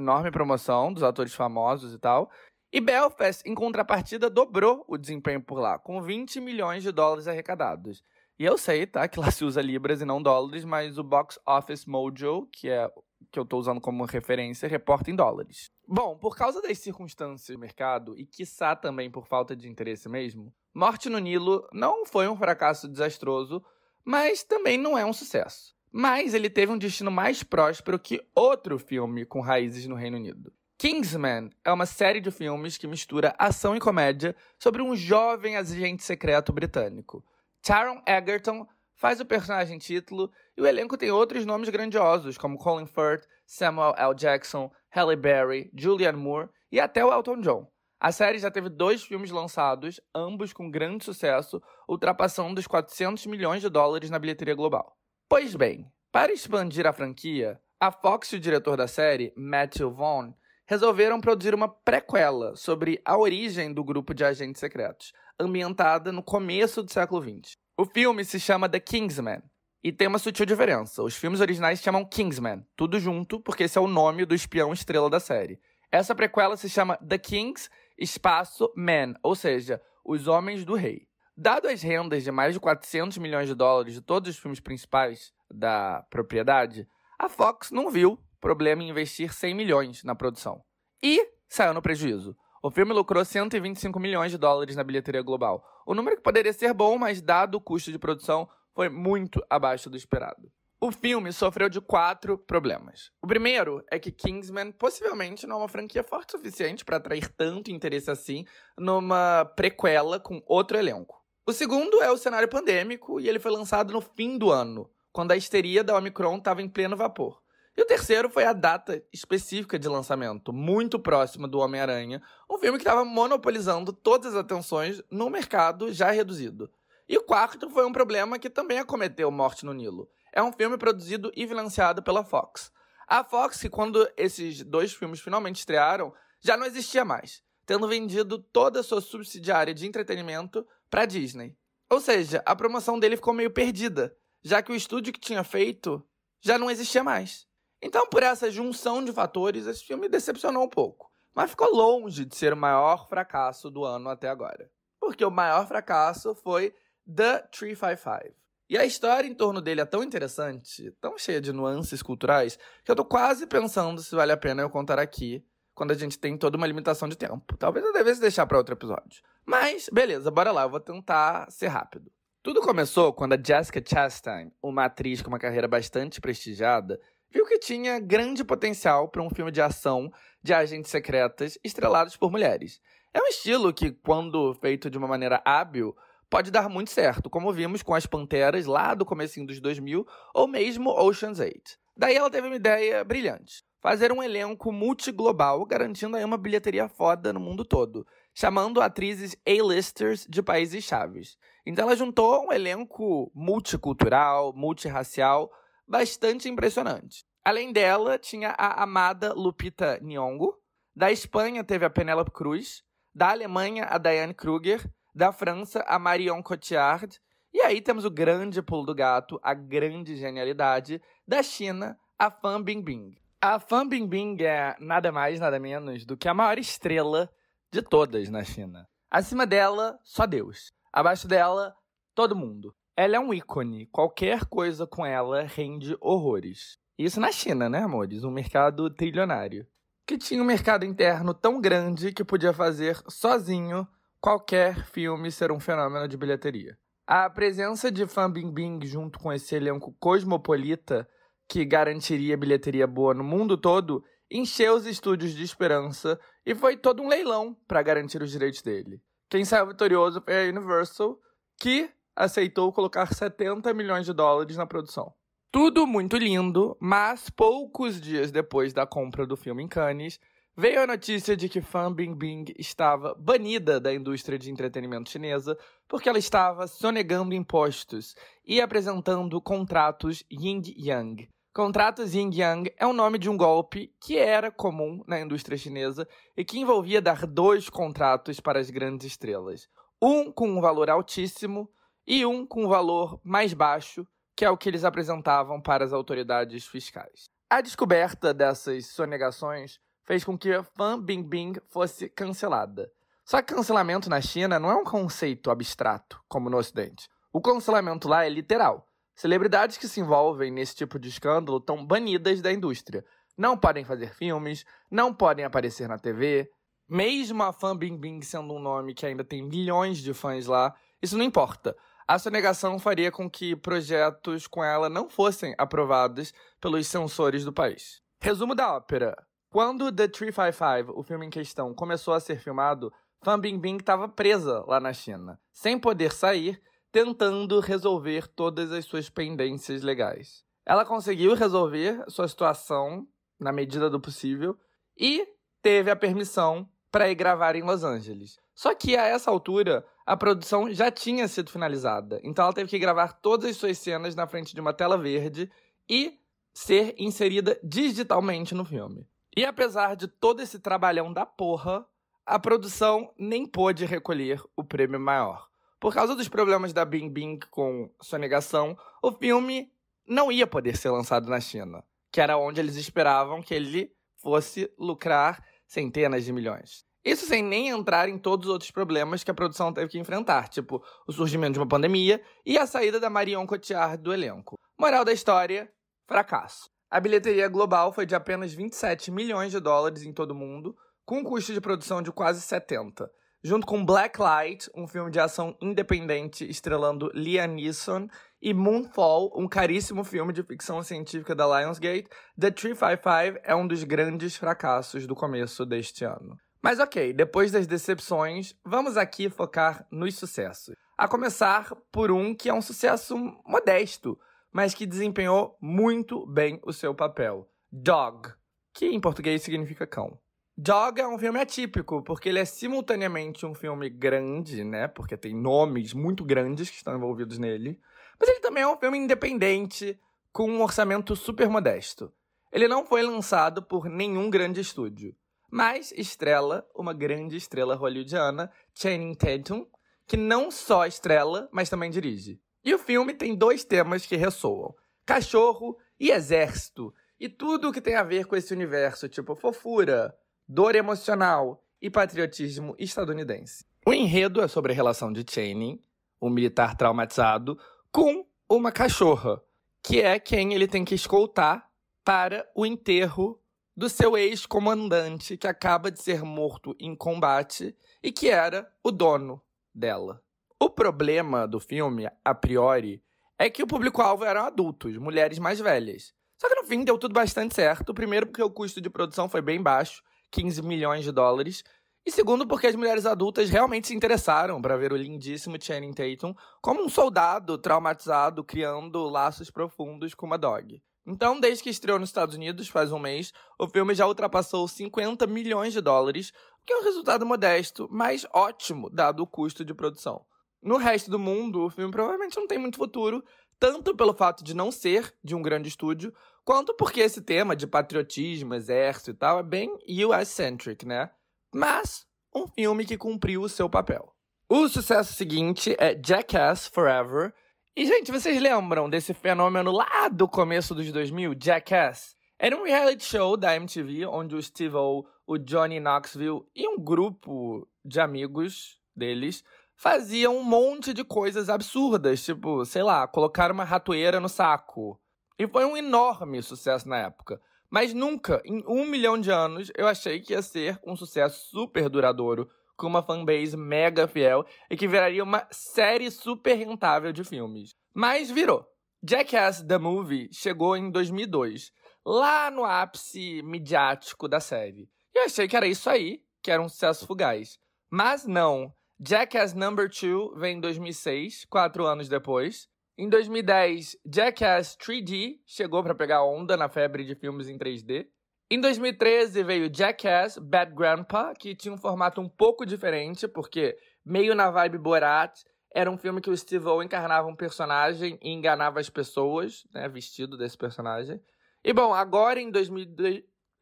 enorme promoção dos atores famosos e tal. E Belfast, em contrapartida, dobrou o desempenho por lá, com 20 milhões de dólares arrecadados. E eu sei, tá, que lá se usa libras e não dólares, mas o Box Office Mojo, que é que eu estou usando como referência, reporta em dólares. Bom, por causa das circunstâncias do mercado, e quiçá também por falta de interesse mesmo, Morte no Nilo não foi um fracasso desastroso, mas também não é um sucesso. Mas ele teve um destino mais próspero que outro filme com raízes no Reino Unido. Kingsman é uma série de filmes que mistura ação e comédia sobre um jovem agente secreto britânico. Taron Egerton faz o personagem título e o elenco tem outros nomes grandiosos, como Colin Firth, Samuel L. Jackson, Halle Berry, Julianne Moore e até o Elton John. A série já teve dois filmes lançados, ambos com grande sucesso, ultrapassando os 400 milhões de dólares na bilheteria global. Pois bem, para expandir a franquia, a Fox e o diretor da série, Matthew Vaughn, resolveram produzir uma prequela sobre a origem do grupo de agentes secretos, ambientada no começo do século XX. O filme se chama The Kingsman e tem uma sutil diferença. Os filmes originais se chamam Kingsman, tudo junto, porque esse é o nome do espião estrela da série. Essa prequela se chama The Kings Espaço Man, ou seja, Os Homens do Rei. Dado as rendas de mais de 400 milhões de dólares de todos os filmes principais da propriedade, a Fox não viu problema em investir 100 milhões na produção. E saiu no prejuízo. O filme lucrou 125 milhões de dólares na bilheteria global. O número que poderia ser bom, mas dado o custo de produção, foi muito abaixo do esperado. O filme sofreu de quatro problemas. O primeiro é que Kingsman possivelmente não é uma franquia forte o suficiente para atrair tanto interesse assim numa prequela com outro elenco. O segundo é o cenário pandêmico e ele foi lançado no fim do ano, quando a histeria da Omicron estava em pleno vapor. E o terceiro foi a data específica de lançamento, muito próxima do Homem-Aranha, um filme que estava monopolizando todas as atenções no mercado já reduzido. E o quarto foi um problema que também acometeu Morte no Nilo. É um filme produzido e financiado pela Fox. A Fox, quando esses dois filmes finalmente estrearam, já não existia mais, tendo vendido toda a sua subsidiária de entretenimento para Disney. Ou seja, a promoção dele ficou meio perdida, já que o estúdio que tinha feito já não existia mais. Então, por essa junção de fatores, esse filme decepcionou um pouco. Mas ficou longe de ser o maior fracasso do ano até agora. Porque o maior fracasso foi The 355. E a história em torno dele é tão interessante, tão cheia de nuances culturais, que eu tô quase pensando se vale a pena eu contar aqui, quando a gente tem toda uma limitação de tempo. Talvez eu devesse deixar para outro episódio. Mas, beleza, bora lá, eu vou tentar ser rápido. Tudo começou quando a Jessica Chastain, uma atriz com uma carreira bastante prestigiada, viu que tinha grande potencial para um filme de ação de agentes secretas estrelados por mulheres. É um estilo que, quando feito de uma maneira hábil, pode dar muito certo, como vimos com as Panteras lá do comecinho dos 2000 ou mesmo Ocean's 8. Daí ela teve uma ideia brilhante. Fazer um elenco multiglobal, garantindo aí uma bilheteria foda no mundo todo, chamando atrizes A-listers de países chaves. Então ela juntou um elenco multicultural, multirracial, bastante impressionante. Além dela, tinha a amada Lupita Nyong'o. Da Espanha teve a Penélope Cruz. Da Alemanha, a Diane Kruger. Da França, a Marion Cotillard. E aí temos o grande pulo do gato, a grande genialidade da China, a Fan Bingbing. A Fan Bingbing é nada mais, nada menos do que a maior estrela de todas na China. Acima dela, só Deus. Abaixo dela, todo mundo. Ela é um ícone. Qualquer coisa com ela rende horrores. Isso na China, né, amores? Um mercado trilionário. Que tinha um mercado interno tão grande que podia fazer sozinho qualquer filme ser um fenômeno de bilheteria. A presença de Fan Bingbing junto com esse elenco cosmopolita que garantiria bilheteria boa no mundo todo encheu os estúdios de esperança e foi todo um leilão para garantir os direitos dele. Quem saiu vitorioso foi a Universal, que aceitou colocar 70 milhões de dólares na produção. Tudo muito lindo, mas poucos dias depois da compra do filme em Cannes, veio a notícia de que Fan Bingbing estava banida da indústria de entretenimento chinesa porque ela estava sonegando impostos e apresentando contratos yin-yang. Contratos yin-yang é o nome de um golpe que era comum na indústria chinesa e que envolvia dar dois contratos para as grandes estrelas. Um com um valor altíssimo e um com um valor mais baixo, que é o que eles apresentavam para as autoridades fiscais. A descoberta dessas sonegações fez com que Fan Bingbing fosse cancelada. Só que cancelamento na China não é um conceito abstrato, como no Ocidente. O cancelamento lá é literal. Celebridades que se envolvem nesse tipo de escândalo estão banidas da indústria. Não podem fazer filmes, não podem aparecer na TV. Mesmo a Fan Bingbing sendo um nome que ainda tem milhões de fãs lá, isso não importa. A sonegação faria com que projetos com ela não fossem aprovados pelos censores do país. Resumo da ópera. Quando The 355, o filme em questão, começou a ser filmado, Fan Bingbing estava presa lá na China, sem poder sair, tentando resolver todas as suas pendências legais. Ela conseguiu resolver sua situação na medida do possível e teve a permissão para ir gravar em Los Angeles. Só que a essa altura, a produção já tinha sido finalizada, então ela teve que gravar todas as suas cenas na frente de uma tela verde e ser inserida digitalmente no filme. E apesar de todo esse trabalhão da porra, a produção nem pôde recolher o prêmio maior. Por causa dos problemas da Bing Bing com sonegação, o filme não ia poder ser lançado na China, que era onde eles esperavam que ele fosse lucrar centenas de milhões. Isso sem nem entrar em todos os outros problemas que a produção teve que enfrentar, tipo o surgimento de uma pandemia e a saída da Marion Cotillard do elenco. Moral da história: fracasso. A bilheteria global foi de apenas 27 milhões de dólares em todo o mundo, com um custo de produção de quase 70 junto com Blacklight, um filme de ação independente estrelando Liam Neeson, e Moonfall, um caríssimo filme de ficção científica da Lionsgate, The 355 é um dos grandes fracassos do começo deste ano. Mas ok, depois das decepções, vamos aqui focar nos sucessos. A começar por um que é um sucesso modesto, mas que desempenhou muito bem o seu papel: Dog, que em português significa cão. Dog é um filme atípico, porque ele é simultaneamente um filme grande, né? Porque tem nomes muito grandes que estão envolvidos nele. Mas ele também é um filme independente, com um orçamento super modesto. Ele não foi lançado por nenhum grande estúdio, mas estrela uma grande estrela hollywoodiana, Channing Tatum, que não só estrela, mas também dirige. E o filme tem dois temas que ressoam: cachorro e exército, e tudo o que tem a ver com esse universo, tipo fofura, dor emocional e patriotismo estadunidense. O enredo é sobre a relação de Channing, um militar traumatizado, com uma cachorra, que é quem ele tem que escoltar para o enterro do seu ex-comandante que acaba de ser morto em combate e que era o dono dela. O problema do filme, a priori, é que o público-alvo eram adultos, mulheres mais velhas. Só que no fim deu tudo bastante certo. Primeiro, porque o custo de produção foi bem baixo 15 milhões de dólares. E segundo, porque as mulheres adultas realmente se interessaram para ver o lindíssimo Channing Tatum como um soldado traumatizado criando laços profundos com uma dog. Então, desde que estreou nos Estados Unidos, faz um mês, o filme já ultrapassou 50 milhões de dólares, o que é um resultado modesto, mas ótimo, dado o custo de produção. No resto do mundo, o filme provavelmente não tem muito futuro, tanto pelo fato de não ser de um grande estúdio, quanto porque esse tema de patriotismo, exército e tal é bem US-centric, né? Mas um filme que cumpriu o seu papel. O sucesso seguinte é Jackass Forever. E, gente, vocês lembram desse fenômeno lá do começo dos 2000, Jackass? Era um reality show da MTV onde o Steve-O, o Johnny Knoxville e um grupo de amigos deles faziam um monte de coisas absurdas, tipo, sei lá, colocar uma ratoeira no saco. E foi um enorme sucesso na época. Mas nunca, em um milhão de anos, eu achei que ia ser um sucesso super duradouro, com uma fanbase mega fiel e que viraria uma série super rentável de filmes. Mas virou. Jackass The Movie chegou em 2002, lá no ápice midiático da série. E eu achei que era isso aí, que era um sucesso fugaz. Mas não. Jackass Number 2 vem em 2006, quatro anos depois. Em 2010, Jackass 3D chegou para pegar onda na febre de filmes em 3D. Em 2013 veio Jackass Bad Grandpa, que tinha um formato um pouco diferente, porque meio na vibe Borat, era um filme que o Steve-O encarnava um personagem e enganava as pessoas, né, vestido desse personagem. E bom, agora em 2000...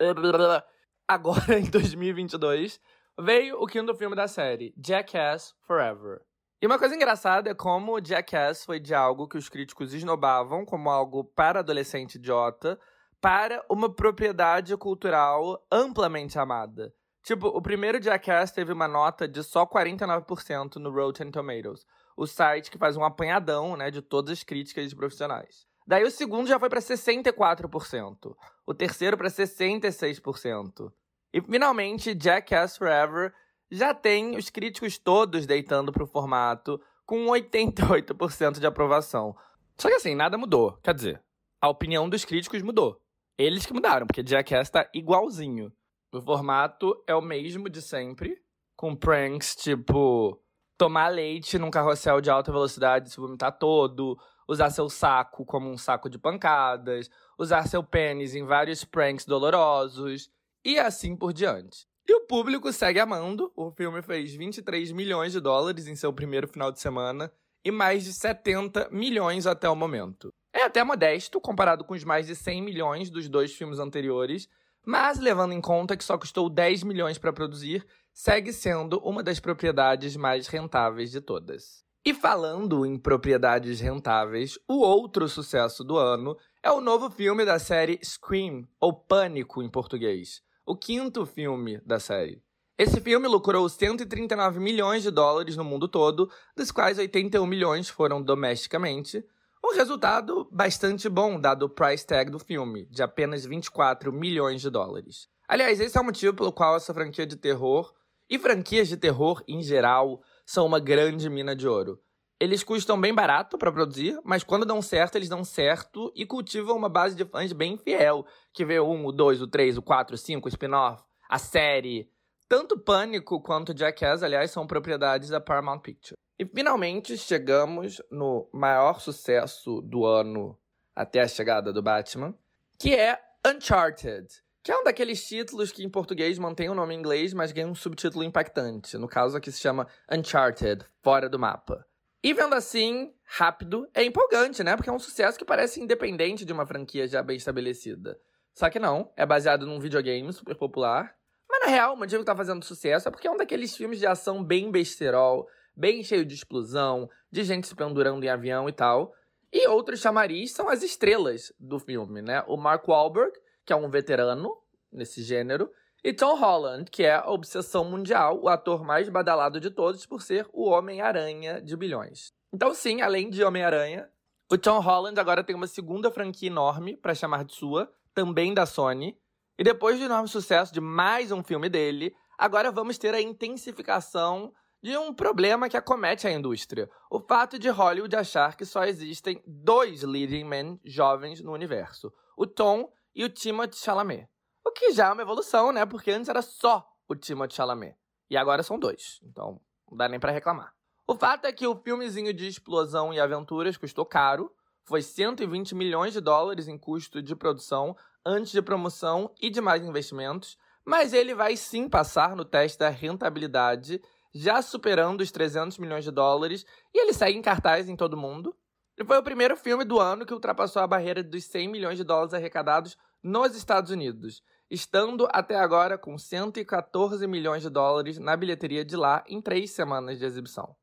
(laughs) agora em 2022 veio o quinto filme da série, Jackass Forever. E uma coisa engraçada é como Jackass foi de algo que os críticos esnobavam como algo para adolescente idiota para uma propriedade cultural amplamente amada. Tipo, o primeiro Jackass teve uma nota de só 49% no Rotten Tomatoes, o site que faz um apanhadão, né, de todas as críticas de profissionais. Daí o segundo já foi para 64%, o terceiro para 66%. E finalmente, Jackass Forever já tem os críticos todos deitando pro formato com 88% de aprovação. Só que assim, nada mudou. Quer dizer, a opinião dos críticos mudou. Eles que mudaram, porque Jackass tá igualzinho. O formato é o mesmo de sempre, com pranks tipo tomar leite num carrossel de alta velocidade, se vomitar todo, usar seu saco como um saco de pancadas, usar seu pênis em vários pranks dolorosos e assim por diante. E o público segue amando. O filme fez 23 milhões de dólares em seu primeiro final de semana e mais de 70 milhões até o momento. É até modesto comparado com os mais de 100 milhões dos dois filmes anteriores, mas levando em conta que só custou 10 milhões para produzir, segue sendo uma das propriedades mais rentáveis de todas. E falando em propriedades rentáveis, o outro sucesso do ano é o novo filme da série Scream, ou Pânico em português, o quinto filme da série. Esse filme lucrou 139 milhões de dólares no mundo todo, dos quais 81 milhões foram domesticamente, um resultado bastante bom dado o price tag do filme, de apenas 24 milhões de dólares. Aliás, esse é o motivo pelo qual essa franquia de terror e franquias de terror em geral são uma grande mina de ouro. Eles custam bem barato para produzir, mas quando dão certo, eles dão certo e cultivam uma base de fãs bem fiel, que vê 1, o 2, o 3, o 4, o 5, o spin-off, a série. Tanto Pânico quanto Jackass, aliás, são propriedades da Paramount Picture. E finalmente chegamos no maior sucesso do ano até a chegada do Batman, que é Uncharted. Que é um daqueles títulos que em português mantém o nome em inglês, mas ganha um subtítulo impactante. No caso aqui se chama Uncharted, Fora do Mapa. E vendo assim, rápido, é empolgante, né? Porque é um sucesso que parece independente de uma franquia já bem estabelecida. Só que não, é baseado num videogame super popular. Mas na real, o motivo que tá fazendo sucesso é porque é um daqueles filmes de ação bem besterol, bem cheio de explosão, de gente se pendurando em avião e tal. E outros chamariz são as estrelas do filme, né? O Mark Wahlberg, que é um veterano nesse gênero, e Tom Holland, que é a obsessão mundial, o ator mais badalado de todos por ser o Homem-Aranha de bilhões. Então, sim, além de Homem-Aranha, o Tom Holland agora tem uma segunda franquia enorme para chamar de sua, também da Sony. E depois do enorme sucesso de mais um filme dele, agora vamos ter a intensificação de um problema que acomete a indústria: o fato de Hollywood achar que só existem dois leading men jovens no universo, o Tom e o Timothée Chalamet. O que já é uma evolução, né? Porque antes era só o Timothée Chalamet. E agora são dois. Então, não dá nem para reclamar. O fato é que o filmezinho de explosão e aventuras custou caro. Foi 120 milhões de dólares em custo de produção, antes de promoção e de mais investimentos. Mas ele vai sim passar no teste da rentabilidade, já superando os 300 milhões de dólares. E ele segue em cartaz em todo mundo. Ele foi o primeiro filme do ano que ultrapassou a barreira dos 100 milhões de dólares arrecadados nos Estados Unidos, estando até agora com 114 milhões de dólares na bilheteria de lá em três semanas de exibição.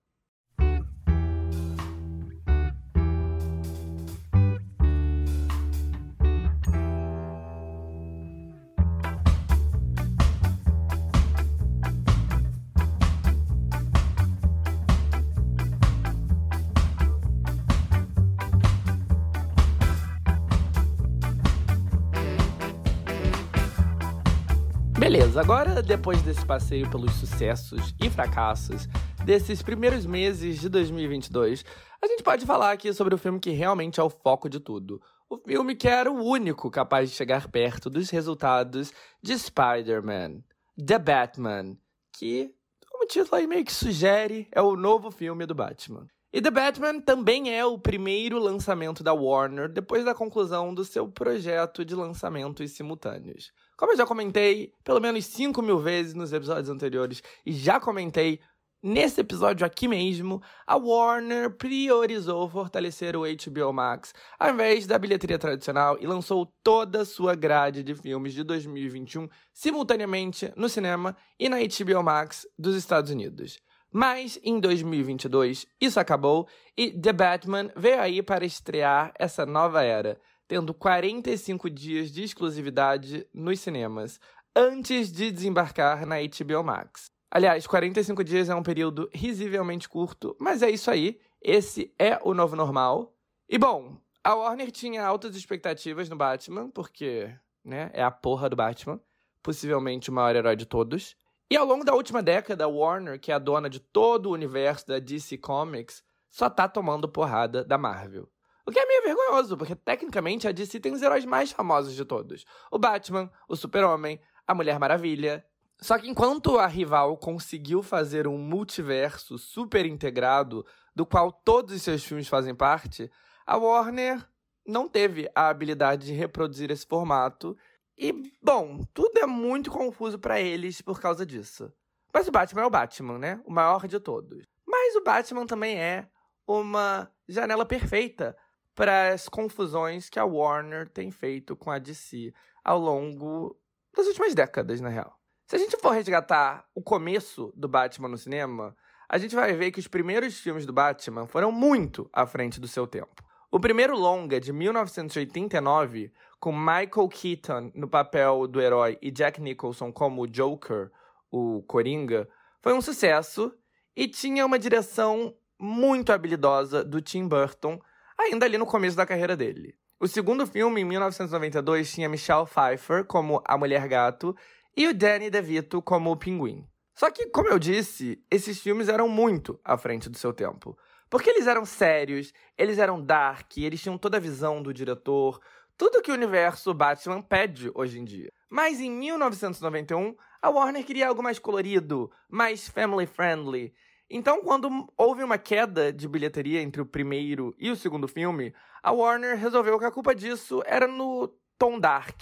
Agora depois desse passeio pelos sucessos e fracassos desses primeiros meses de 2022, a gente pode falar aqui sobre o filme que realmente é o foco de tudo. O filme que era o único capaz de chegar perto dos resultados de Spider-Man, The Batman, que, como o título aí meio que sugere, é o novo filme do Batman. E The Batman também é o primeiro lançamento da Warner depois da conclusão do seu projeto de lançamentos simultâneos. Como eu já comentei pelo menos 5 mil vezes nos episódios anteriores, e já comentei nesse episódio aqui mesmo, a Warner priorizou fortalecer o HBO Max ao invés da bilheteria tradicional e lançou toda a sua grade de filmes de 2021 simultaneamente no cinema e na HBO Max dos Estados Unidos. Mas em 2022 isso acabou e The Batman veio aí para estrear essa nova era tendo 45 dias de exclusividade nos cinemas, antes de desembarcar na HBO Max. Aliás, 45 dias é um período risivelmente curto, mas é isso aí. Esse é o novo normal. E bom, a Warner tinha altas expectativas no Batman, porque, né, é a porra do Batman. possivelmente o maior herói de todos. E ao longo da última década, a Warner, que é a dona de todo o universo da DC Comics, só tá tomando porrada da Marvel. O que é meio vergonhoso, porque tecnicamente a DC tem os heróis mais famosos de todos: o Batman, o Super-Homem, a Mulher Maravilha. Só que enquanto a rival conseguiu fazer um multiverso super integrado, do qual todos os seus filmes fazem parte, a Warner não teve a habilidade de reproduzir esse formato. E, bom, tudo é muito confuso para eles por causa disso. Mas o Batman é o Batman, né? O maior de todos. Mas o Batman também é uma janela perfeita para as confusões que a Warner tem feito com a DC ao longo das últimas décadas, na real. Se a gente for resgatar o começo do Batman no cinema, a gente vai ver que os primeiros filmes do Batman foram muito à frente do seu tempo. O primeiro longa, de 1989, com Michael Keaton no papel do herói e Jack Nicholson como o Joker, o Coringa, foi um sucesso e tinha uma direção muito habilidosa do Tim Burton, ainda ali no começo da carreira dele. O segundo filme, em 1992, tinha Michelle Pfeiffer como a Mulher Gato e o Danny DeVito como o Pinguim. Só que, como eu disse, esses filmes eram muito à frente do seu tempo. Porque eles eram sérios, eles eram dark, eles tinham toda a visão do diretor, tudo que o universo Batman pede hoje em dia. Mas em 1991, a Warner queria algo mais colorido, mais family friendly. Então, quando houve uma queda de bilheteria entre o primeiro e o segundo filme, a Warner resolveu que a culpa disso era no tom dark.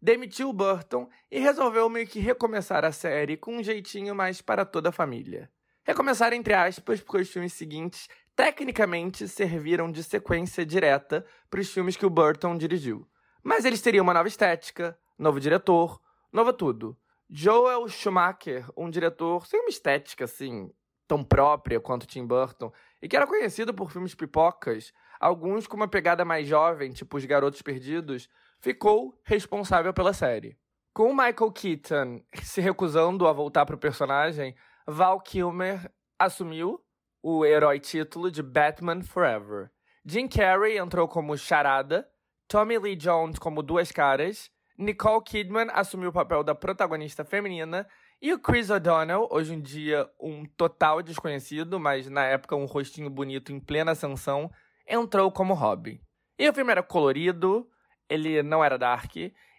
Demitiu Burton e resolveu meio que recomeçar a série com um jeitinho mais para toda a família. Recomeçar entre aspas, porque os filmes seguintes tecnicamente serviram de sequência direta para os filmes que o Burton dirigiu. Mas eles teriam uma nova estética, novo diretor, novo tudo. Joel Schumacher, um diretor sem uma estética assim tão própria quanto Tim Burton, e que era conhecido por filmes pipocas, alguns com uma pegada mais jovem, tipo Os Garotos Perdidos, ficou responsável pela série. Com Michael Keaton se recusando a voltar para o personagem, Val Kilmer assumiu o herói título de Batman Forever. Jim Carrey entrou como Charada, Tommy Lee Jones como Duas Caras, Nicole Kidman assumiu o papel da protagonista feminina e o Chris O'Donnell, hoje em dia um total desconhecido, mas na época um rostinho bonito em plena ascensão, entrou como Robin. E o filme era colorido, ele não era dark,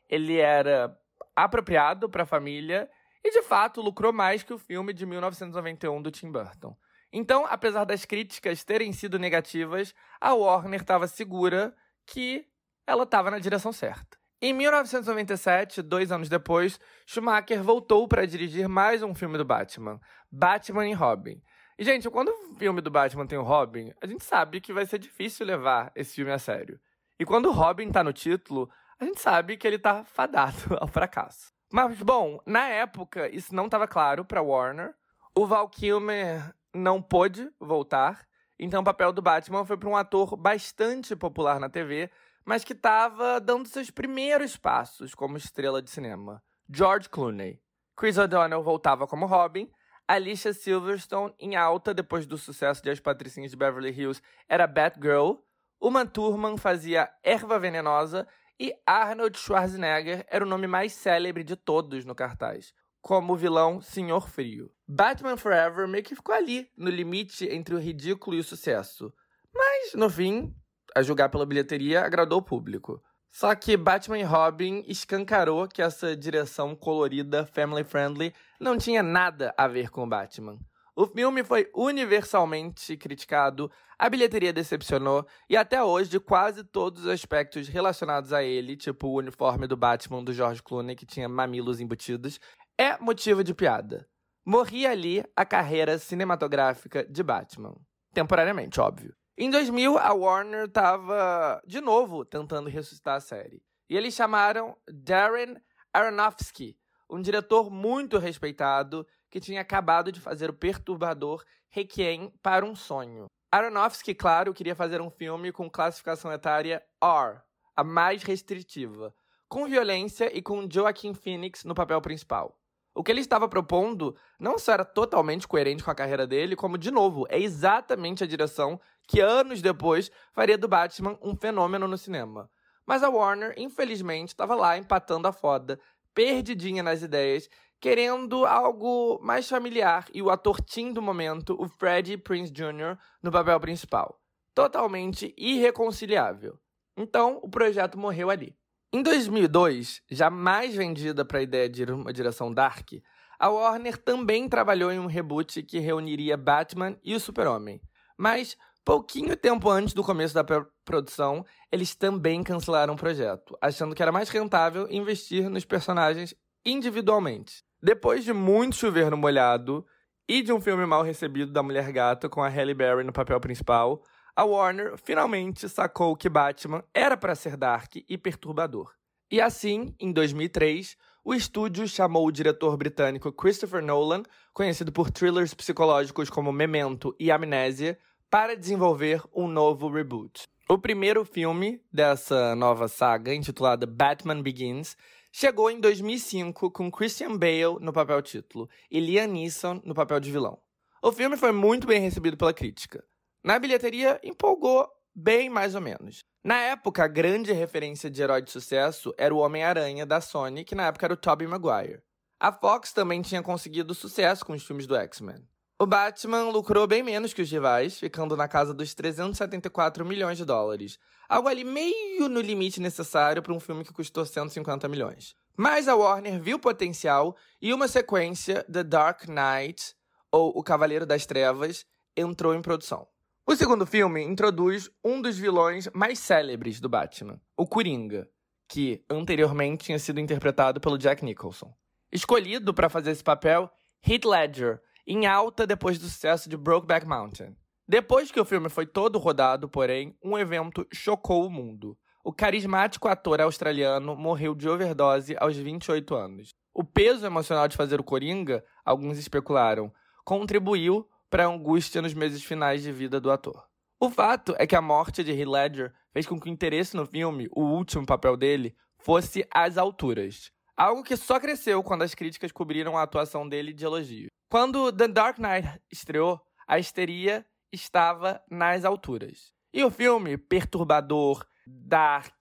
ele era apropriado para a família e de fato lucrou mais que o filme de 1991 do Tim Burton. Então, apesar das críticas terem sido negativas, a Warner estava segura que ela estava na direção certa. Em 1997, dois anos depois, Schumacher voltou para dirigir mais um filme do Batman, Batman e Robin. E, gente, quando o filme do Batman tem o Robin, a gente sabe que vai ser difícil levar esse filme a sério. E quando o Robin tá no título, a gente sabe que ele tá fadado (laughs) ao fracasso. Mas, bom, na época, isso não estava claro para Warner. O Val Kilmer não pôde voltar, então o papel do Batman foi para um ator bastante popular na TV, mas que estava dando seus primeiros passos como estrela de cinema, George Clooney. Chris O'Donnell voltava como Robin, Alicia Silverstone, em alta depois do sucesso de As Patricinhas de Beverly Hills, era Batgirl, Uma Thurman fazia Erva Venenosa e Arnold Schwarzenegger era o nome mais célebre de todos no cartaz, como o vilão Senhor Frio. Batman Forever meio que ficou ali, no limite entre o ridículo e o sucesso. Mas, no fim, a julgar pela bilheteria, agradou o público. Só que Batman e Robin escancarou que essa direção colorida, family friendly, não tinha nada a ver com Batman. O filme foi universalmente criticado, a bilheteria decepcionou e até hoje quase todos os aspectos relacionados a ele, tipo o uniforme do Batman do George Clooney que tinha mamilos embutidos, é motivo de piada. Morria ali a carreira cinematográfica de Batman. Temporariamente, óbvio. Em 2000, a Warner estava de novo tentando ressuscitar a série. E eles chamaram Darren Aronofsky, um diretor muito respeitado que tinha acabado de fazer o perturbador Requiem para um Sonho. Aronofsky, claro, queria fazer um filme com classificação etária R, a mais restritiva, com violência e com Joaquin Phoenix no papel principal. O que ele estava propondo não só era totalmente coerente com a carreira dele, como, de novo, é exatamente a direção que anos depois faria do Batman um fenômeno no cinema. Mas a Warner, infelizmente, estava lá empatando a foda, perdidinha nas ideias, querendo algo mais familiar e o ator teen do momento, o Freddie Prince Jr., no papel principal. Totalmente irreconciliável. Então, o projeto morreu ali. Em 2002, já mais vendida para a ideia de uma direção dark, a Warner também trabalhou em um reboot que reuniria Batman e o Super-Homem. Mas, pouquinho tempo antes do começo da produção, eles também cancelaram o projeto, achando que era mais rentável investir nos personagens individualmente. Depois de muito chover no molhado e de um filme mal recebido da Mulher Gata com a Halle Berry no papel principal, a Warner finalmente sacou que Batman era para ser dark e perturbador. E assim, em 2003, o estúdio chamou o diretor britânico Christopher Nolan, conhecido por thrillers psicológicos como Memento e Amnésia, para desenvolver um novo reboot. O primeiro filme dessa nova saga, intitulada Batman Begins, chegou em 2005 com Christian Bale no papel título e Liam Neeson no papel de vilão. O filme foi muito bem recebido pela crítica. Na bilheteria, empolgou bem mais ou menos. Na época, a grande referência de herói de sucesso era o Homem-Aranha da Sony, que na época era o Tobey Maguire. A Fox também tinha conseguido sucesso com os filmes do X-Men. O Batman lucrou bem menos que os rivais, ficando na casa dos 374 milhões de dólares, algo ali meio no limite necessário para um filme que custou 150 milhões. Mas a Warner viu potencial e uma sequência, The Dark Knight, ou O Cavaleiro das Trevas, entrou em produção. O segundo filme introduz um dos vilões mais célebres do Batman, o Coringa, que anteriormente tinha sido interpretado pelo Jack Nicholson. Escolhido para fazer esse papel, Heath Ledger, em alta depois do sucesso de Brokeback Mountain. Depois que o filme foi todo rodado, porém, um evento chocou o mundo. O carismático ator australiano morreu de overdose aos 28 anos. O peso emocional de fazer o Coringa, alguns especularam, contribuiu para a angústia nos meses finais de vida do ator. O fato é que a morte de Heath Ledger fez com que o interesse no filme, o último papel dele, fosse às alturas. Algo que só cresceu quando as críticas cobriram a atuação dele de elogio. Quando The Dark Knight estreou, a histeria estava nas alturas. E o filme, perturbador, dark,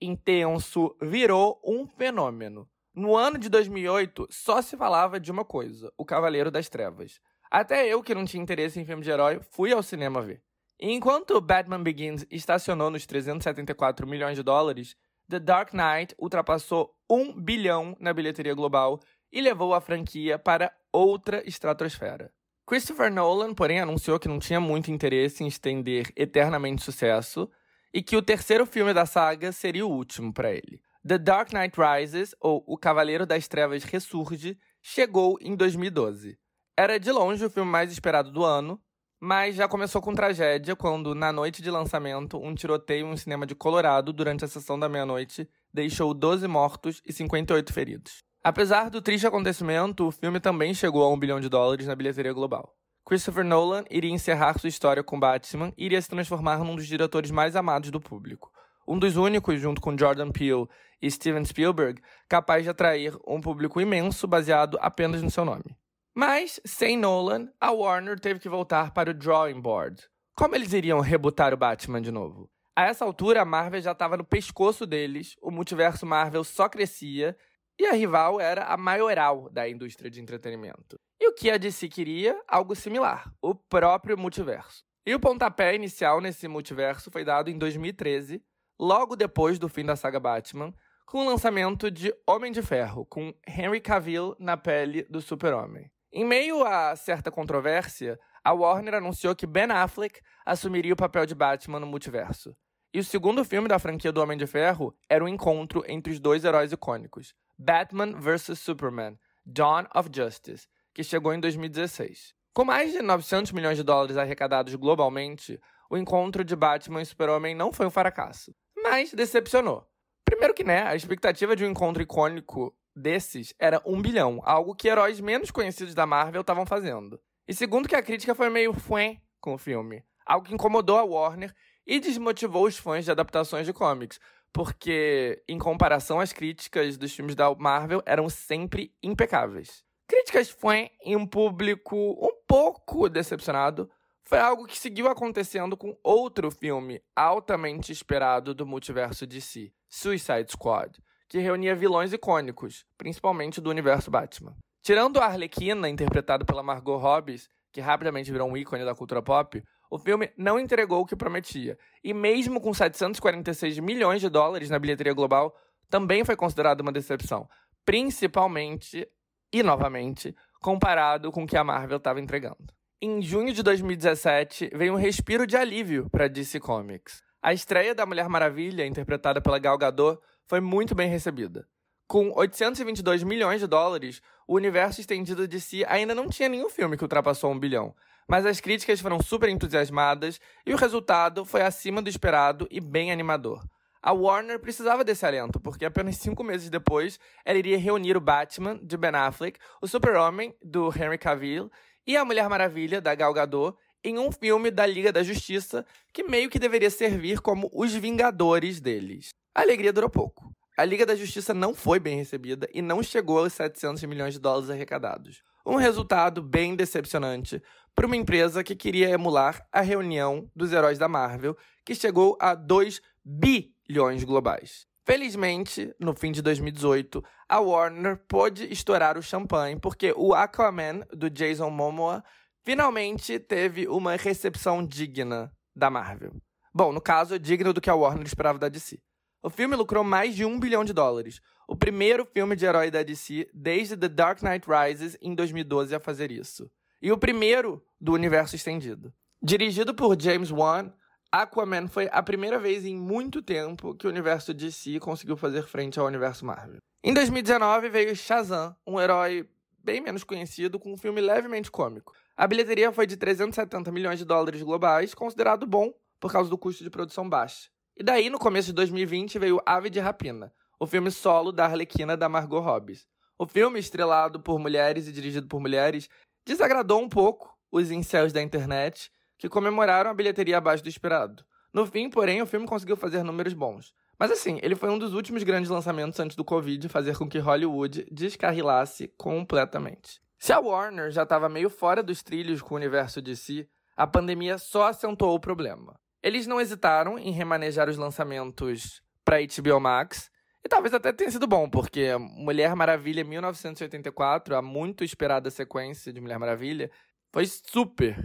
intenso, virou um fenômeno. No ano de 2008, só se falava de uma coisa: O Cavaleiro das Trevas. Até eu, que não tinha interesse em filme de herói, fui ao cinema ver. E enquanto Batman Begins estacionou nos 374 milhões de dólares, The Dark Knight ultrapassou 1 bilhão na bilheteria global e levou a franquia para outra estratosfera. Christopher Nolan, porém, anunciou que não tinha muito interesse em estender eternamente sucesso e que o terceiro filme da saga seria o último para ele. The Dark Knight Rises, ou O Cavaleiro das Trevas Ressurge, chegou em 2012. Era de longe o filme mais esperado do ano, mas já começou com tragédia quando, na noite de lançamento, um tiroteio em um cinema de Colorado durante a sessão da meia-noite deixou 12 mortos e 58 feridos. Apesar do triste acontecimento, o filme também chegou a um bilhão de dólares na bilheteria global. Christopher Nolan iria encerrar sua história com Batman e iria se transformar num dos diretores mais amados do público. Um dos únicos, junto com Jordan Peele e Steven Spielberg, capaz de atrair um público imenso baseado apenas no seu nome. Mas, sem Nolan, a Warner teve que voltar para o drawing board. Como eles iriam rebutar o Batman de novo? A essa altura, a Marvel já estava no pescoço deles, o multiverso Marvel só crescia e a rival era a maioral da indústria de entretenimento. E o que a DC queria? Algo similar, o próprio multiverso. E o pontapé inicial nesse multiverso foi dado em 2013, logo depois do fim da saga Batman, com o lançamento de Homem de Ferro, com Henry Cavill na pele do Super-Homem. Em meio a certa controvérsia, a Warner anunciou que Ben Affleck assumiria o papel de Batman no multiverso. E o segundo filme da franquia do Homem de Ferro era o um encontro entre os dois heróis icônicos, Batman vs Superman: Dawn of Justice, que chegou em 2016. Com mais de 900 milhões de dólares arrecadados globalmente, o encontro de Batman e Super-Homem não foi um fracasso, mas decepcionou. Primeiro que, né, a expectativa de um encontro icônico desses era um bilhão, algo que heróis menos conhecidos da Marvel estavam fazendo. E segundo que a crítica foi meio fué com o filme, algo que incomodou a Warner e desmotivou os fãs de adaptações de comics, porque, em comparação às críticas dos filmes da Marvel, eram sempre impecáveis. Críticas fué e um público um pouco decepcionado foi algo que seguiu acontecendo com outro filme altamente esperado do multiverso DC, Suicide Squad, que reunia vilões icônicos, principalmente do universo Batman. Tirando a Arlequina, interpretada pela Margot Robbie, que rapidamente virou um ícone da cultura pop, o filme não entregou o que prometia. E mesmo com 746 milhões de dólares na bilheteria global, também foi considerado uma decepção. Principalmente, e novamente, comparado com o que a Marvel estava entregando. Em junho de 2017, veio um respiro de alívio para DC Comics. A estreia da Mulher Maravilha, interpretada pela Gal Gadot, foi muito bem recebida. Com 822 milhões de dólares, o universo estendido de si ainda não tinha nenhum filme que ultrapassou um bilhão, mas as críticas foram super entusiasmadas e o resultado foi acima do esperado e bem animador. A Warner precisava desse alento, porque apenas cinco meses depois ela iria reunir o Batman, de Ben Affleck, o Super-Homem, do Henry Cavill, e a Mulher Maravilha, da Gal Gadot, em um filme da Liga da Justiça que meio que deveria servir como os Vingadores deles. A alegria durou pouco. A Liga da Justiça não foi bem recebida e não chegou aos 700 milhões de dólares arrecadados. Um resultado bem decepcionante para uma empresa que queria emular a reunião dos heróis da Marvel, que chegou a 2 bilhões globais. Felizmente, no fim de 2018, a Warner pôde estourar o champanhe porque o Aquaman do Jason Momoa finalmente teve uma recepção digna da Marvel. Bom, no caso, digno do que a Warner esperava da DC. O filme lucrou mais de um bilhão de dólares, o primeiro filme de herói da DC desde The Dark Knight Rises em 2012 a fazer isso. E o primeiro do universo estendido. Dirigido por James Wan, Aquaman foi a primeira vez em muito tempo que o universo DC conseguiu fazer frente ao universo Marvel. Em 2019 veio Shazam, um herói bem menos conhecido, com um filme levemente cômico. A bilheteria foi de 370 milhões de dólares globais, considerado bom por causa do custo de produção baixo. E daí, no começo de 2020, veio Ave de Rapina, o filme solo da Arlequina da Margot Robbie. O filme, estrelado por mulheres e dirigido por mulheres, desagradou um pouco os incels da internet, que comemoraram a bilheteria abaixo do esperado. No fim, porém, o filme conseguiu fazer números bons. Mas assim, ele foi um dos últimos grandes lançamentos antes do Covid fazer com que Hollywood descarrilasse completamente. Se a Warner já estava meio fora dos trilhos com o universo de si, a pandemia só acentuou o problema. Eles não hesitaram em remanejar os lançamentos para HBO Max, e talvez até tenha sido bom, porque Mulher Maravilha 1984, a muito esperada sequência de Mulher Maravilha, foi super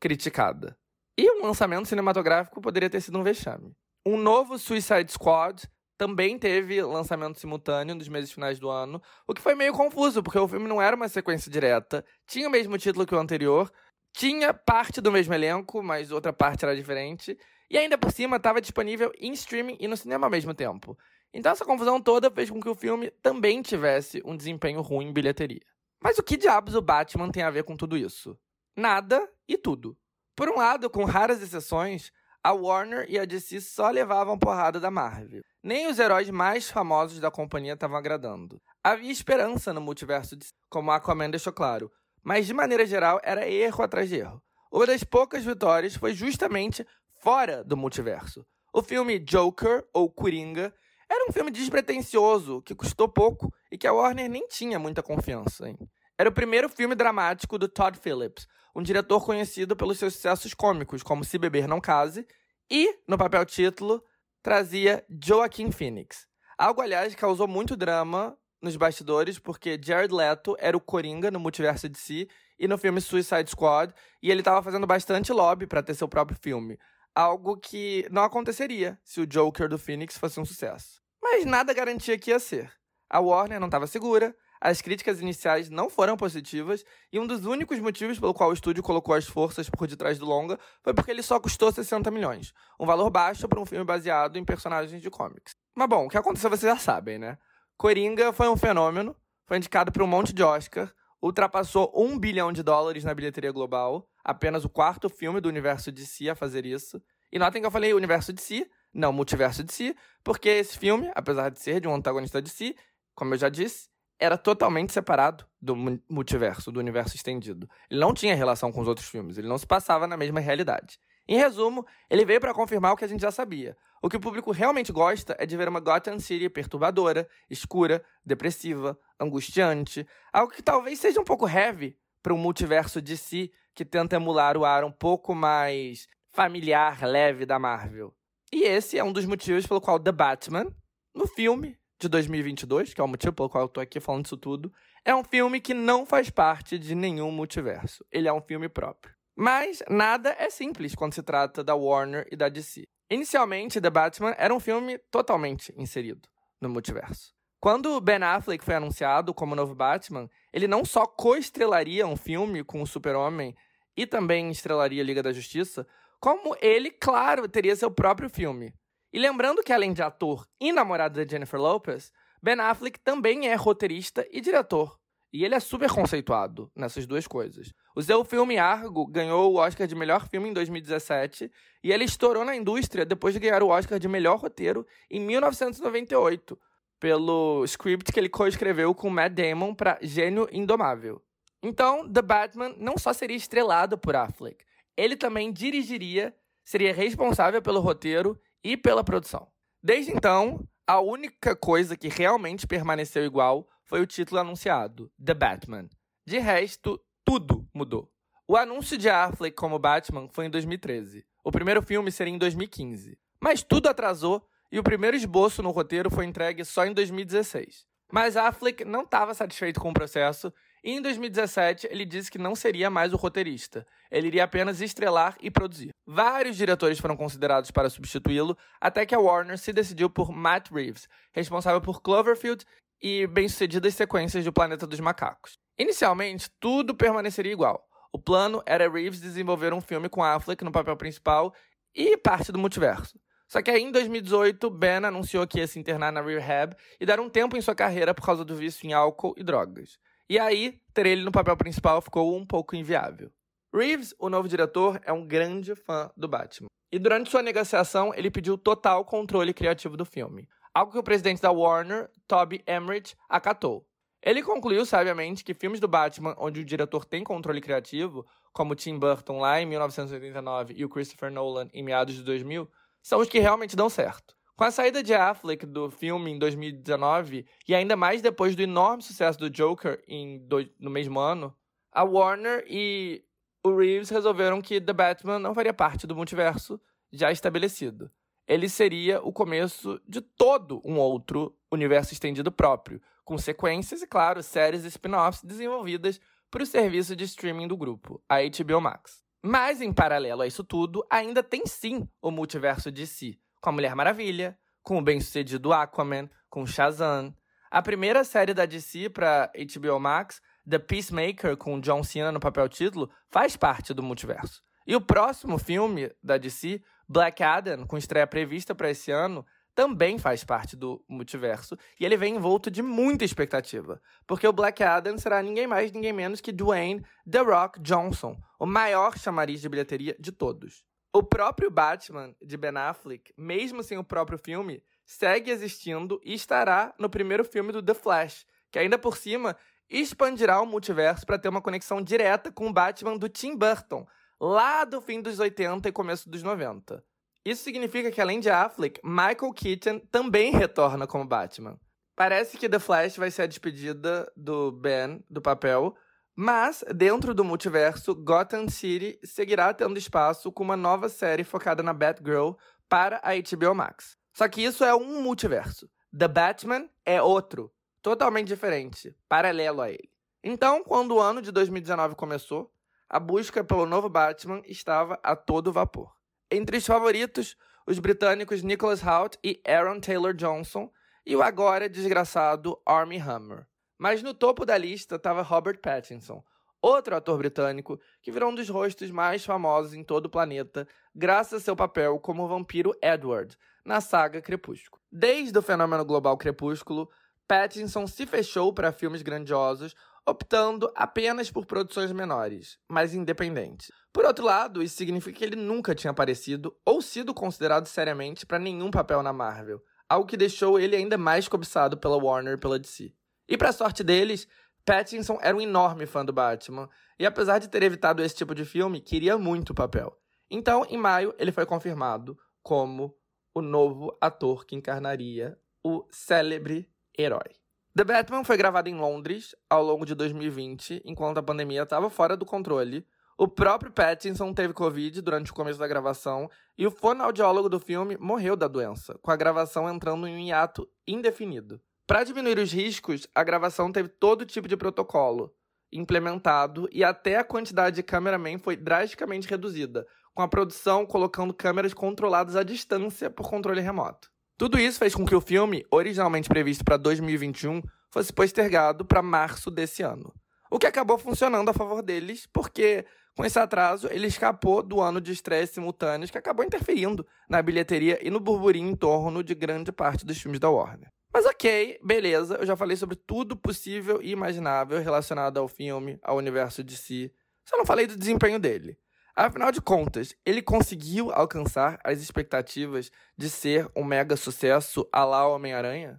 criticada. E um lançamento cinematográfico poderia ter sido um vexame. Um novo Suicide Squad também teve lançamento simultâneo nos meses finais do ano, o que foi meio confuso, porque o filme não era uma sequência direta, tinha o mesmo título que o anterior, tinha parte do mesmo elenco, mas outra parte era diferente. E ainda por cima estava disponível em streaming e no cinema ao mesmo tempo. Então essa confusão toda fez com que o filme também tivesse um desempenho ruim em bilheteria. Mas o que diabos o Batman tem a ver com tudo isso? Nada e tudo. Por um lado, com raras exceções, a Warner e a DC só levavam porrada da Marvel. Nem os heróis mais famosos da companhia estavam agradando. Havia esperança no multiverso, como Aquaman deixou claro, mas de maneira geral era erro atrás de erro. Uma das poucas vitórias foi justamente fora do multiverso. O filme Joker, ou Coringa, era um filme despretensioso, que custou pouco e que a Warner nem tinha muita confiança em. Era o primeiro filme dramático do Todd Phillips, um diretor conhecido pelos seus sucessos cômicos, como Se Beber Não Case, e, no papel título, trazia Joaquin Phoenix. Algo, aliás, causou muito drama nos bastidores, porque Jared Leto era o Coringa no multiverso de si e no filme Suicide Squad, e ele estava fazendo bastante lobby para ter seu próprio filme. Algo que não aconteceria se o Joker do Phoenix fosse um sucesso. Mas nada garantia que ia ser. A Warner não estava segura, as críticas iniciais não foram positivas, e um dos únicos motivos pelo qual o estúdio colocou as forças por detrás do longa foi porque ele só custou 60 milhões, um valor baixo para um filme baseado em personagens de comics. Mas bom, o que aconteceu vocês já sabem, né? Coringa foi um fenômeno, foi indicado para um monte de Oscar, ultrapassou um bilhão de dólares na bilheteria global, apenas o quarto filme do universo de si a fazer isso. E notem que eu falei universo de si, não multiverso de si, porque esse filme, apesar de ser de um antagonista de si, como eu já disse, era totalmente separado do multiverso, do universo estendido. Ele não tinha relação com os outros filmes, ele não se passava na mesma realidade. Em resumo, ele veio para confirmar o que a gente já sabia. O que o público realmente gosta é de ver uma Gotham City perturbadora, escura, depressiva, angustiante, algo que talvez seja um pouco heavy para um multiverso de si que tenta emular o ar um pouco mais familiar, leve da Marvel. E esse é um dos motivos pelo qual The Batman, no filme de 2022, que é o motivo pelo qual eu tô aqui falando isso tudo, é um filme que não faz parte de nenhum multiverso. Ele é um filme próprio. Mas nada é simples quando se trata da Warner e da DC. Inicialmente, The Batman era um filme totalmente inserido no multiverso. Quando Ben Affleck foi anunciado como novo Batman, ele não só co-estrelaria um filme com o Super-Homem e também estrelaria Liga da Justiça, como ele, claro, teria seu próprio filme. E lembrando que além de ator e namorado de Jennifer Lopez, Ben Affleck também é roteirista e diretor. E ele é super conceituado nessas duas coisas. O seu filme Argo ganhou o Oscar de melhor filme em 2017 e ele estourou na indústria depois de ganhar o Oscar de melhor roteiro em 1998, pelo script que ele coescreveu com Matt Damon para Gênio Indomável. Então, The Batman não só seria estrelado por Affleck, ele também dirigiria, seria responsável pelo roteiro e pela produção. Desde então, a única coisa que realmente permaneceu igual foi o título anunciado, The Batman. De resto, tudo mudou. O anúncio de Affleck como Batman foi em 2013. O primeiro filme seria em 2015. Mas tudo atrasou e o primeiro esboço no roteiro foi entregue só em 2016. Mas Affleck não estava satisfeito com o processo e em 2017 ele disse que não seria mais o roteirista, ele iria apenas estrelar e produzir. Vários diretores foram considerados para substituí-lo, até que a Warner se decidiu por Matt Reeves, responsável por Cloverfield e bem-sucedidas sequências do Planeta dos Macacos. Inicialmente, tudo permaneceria igual. O plano era Reeves desenvolver um filme com Affleck no papel principal e parte do multiverso. Só que aí, em 2018, Ben anunciou que ia se internar na rehab e dar um tempo em sua carreira por causa do vício em álcool e drogas. E aí, ter ele no papel principal ficou um pouco inviável. Reeves, o novo diretor, é um grande fã do Batman. E durante sua negociação, ele pediu total controle criativo do filme, algo que o presidente da Warner, Toby Emmerich, acatou. Ele concluiu, sabiamente, que filmes do Batman onde o diretor tem controle criativo, como Tim Burton lá em 1989 e o Christopher Nolan em meados de 2000, são os que realmente dão certo. Com a saída de Affleck do filme em 2019, e ainda mais depois do enorme sucesso do Joker do... no mesmo ano, a Warner e o Reeves resolveram que The Batman não faria parte do multiverso já estabelecido. Ele seria o começo de todo um outro universo estendido próprio, com sequências e, claro, séries e spin-offs desenvolvidas para o serviço de streaming do grupo, a HBO Max. Mas, em paralelo a isso tudo, ainda tem sim o multiverso de si, com a Mulher Maravilha, com o bem-sucedido Aquaman, com Shazam. A primeira série da DC para HBO Max, The Peacemaker, com John Cena no papel título, faz parte do multiverso. E o próximo filme da DC, Black Adam, com estreia prevista para esse ano, também faz parte do multiverso e ele vem envolto de muita expectativa, porque o Black Adam será ninguém mais, ninguém menos que Dwayne The Rock Johnson, o maior chamariz de bilheteria de todos. O próprio Batman de Ben Affleck, mesmo sem o próprio filme, segue existindo e estará no primeiro filme do The Flash, que ainda por cima expandirá o multiverso para ter uma conexão direta com o Batman do Tim Burton, lá do fim dos 80 e começo dos 90. Isso significa que, além de Affleck, Michael Keaton também retorna como Batman. Parece que The Flash vai ser a despedida do Ben do papel, mas dentro do multiverso, Gotham City seguirá tendo espaço com uma nova série focada na Batgirl para a HBO Max. Só que isso é um multiverso. The Batman é outro, totalmente diferente, paralelo a ele. Então, quando o ano de 2019 começou, a busca pelo novo Batman estava a todo vapor. Entre os favoritos, os britânicos Nicholas Hoult e Aaron Taylor Johnson e o agora desgraçado Armie Hammer. Mas no topo da lista estava Robert Pattinson, outro ator britânico que virou um dos rostos mais famosos em todo o planeta, graças a seu papel como o vampiro Edward na saga Crepúsculo. Desde o fenômeno global Crepúsculo, Pattinson se fechou para filmes grandiosos, optando apenas por produções menores, mas independentes. Por outro lado, isso significa que ele nunca tinha aparecido ou sido considerado seriamente para nenhum papel na Marvel, algo que deixou ele ainda mais cobiçado pela Warner e pela DC. E para sorte deles, Pattinson era um enorme fã do Batman, e apesar de ter evitado esse tipo de filme, queria muito o papel. Então, em maio, ele foi confirmado como o novo ator que encarnaria o célebre herói. The Batman foi gravado em Londres ao longo de 2020, enquanto a pandemia estava fora do controle. O próprio Pattinson teve Covid durante o começo da gravação e o fonoaudiólogo do filme morreu da doença, com a gravação entrando em um hiato indefinido. Para diminuir os riscos, a gravação teve todo tipo de protocolo implementado e até a quantidade de cameraman foi drasticamente reduzida, com a produção colocando câmeras controladas à distância por controle remoto. Tudo isso fez com que o filme, originalmente previsto para 2021, fosse postergado para março desse ano. O que acabou funcionando a favor deles, porque com esse atraso ele escapou do ano de estreia simultâneos que acabou interferindo na bilheteria e no burburinho em torno de grande parte dos filmes da Warner. Mas ok, beleza, eu já falei sobre tudo possível e imaginável relacionado ao filme, ao universo de si. Só não falei do desempenho dele. Afinal de contas, ele conseguiu alcançar as expectativas de ser um mega sucesso a lá Homem-Aranha?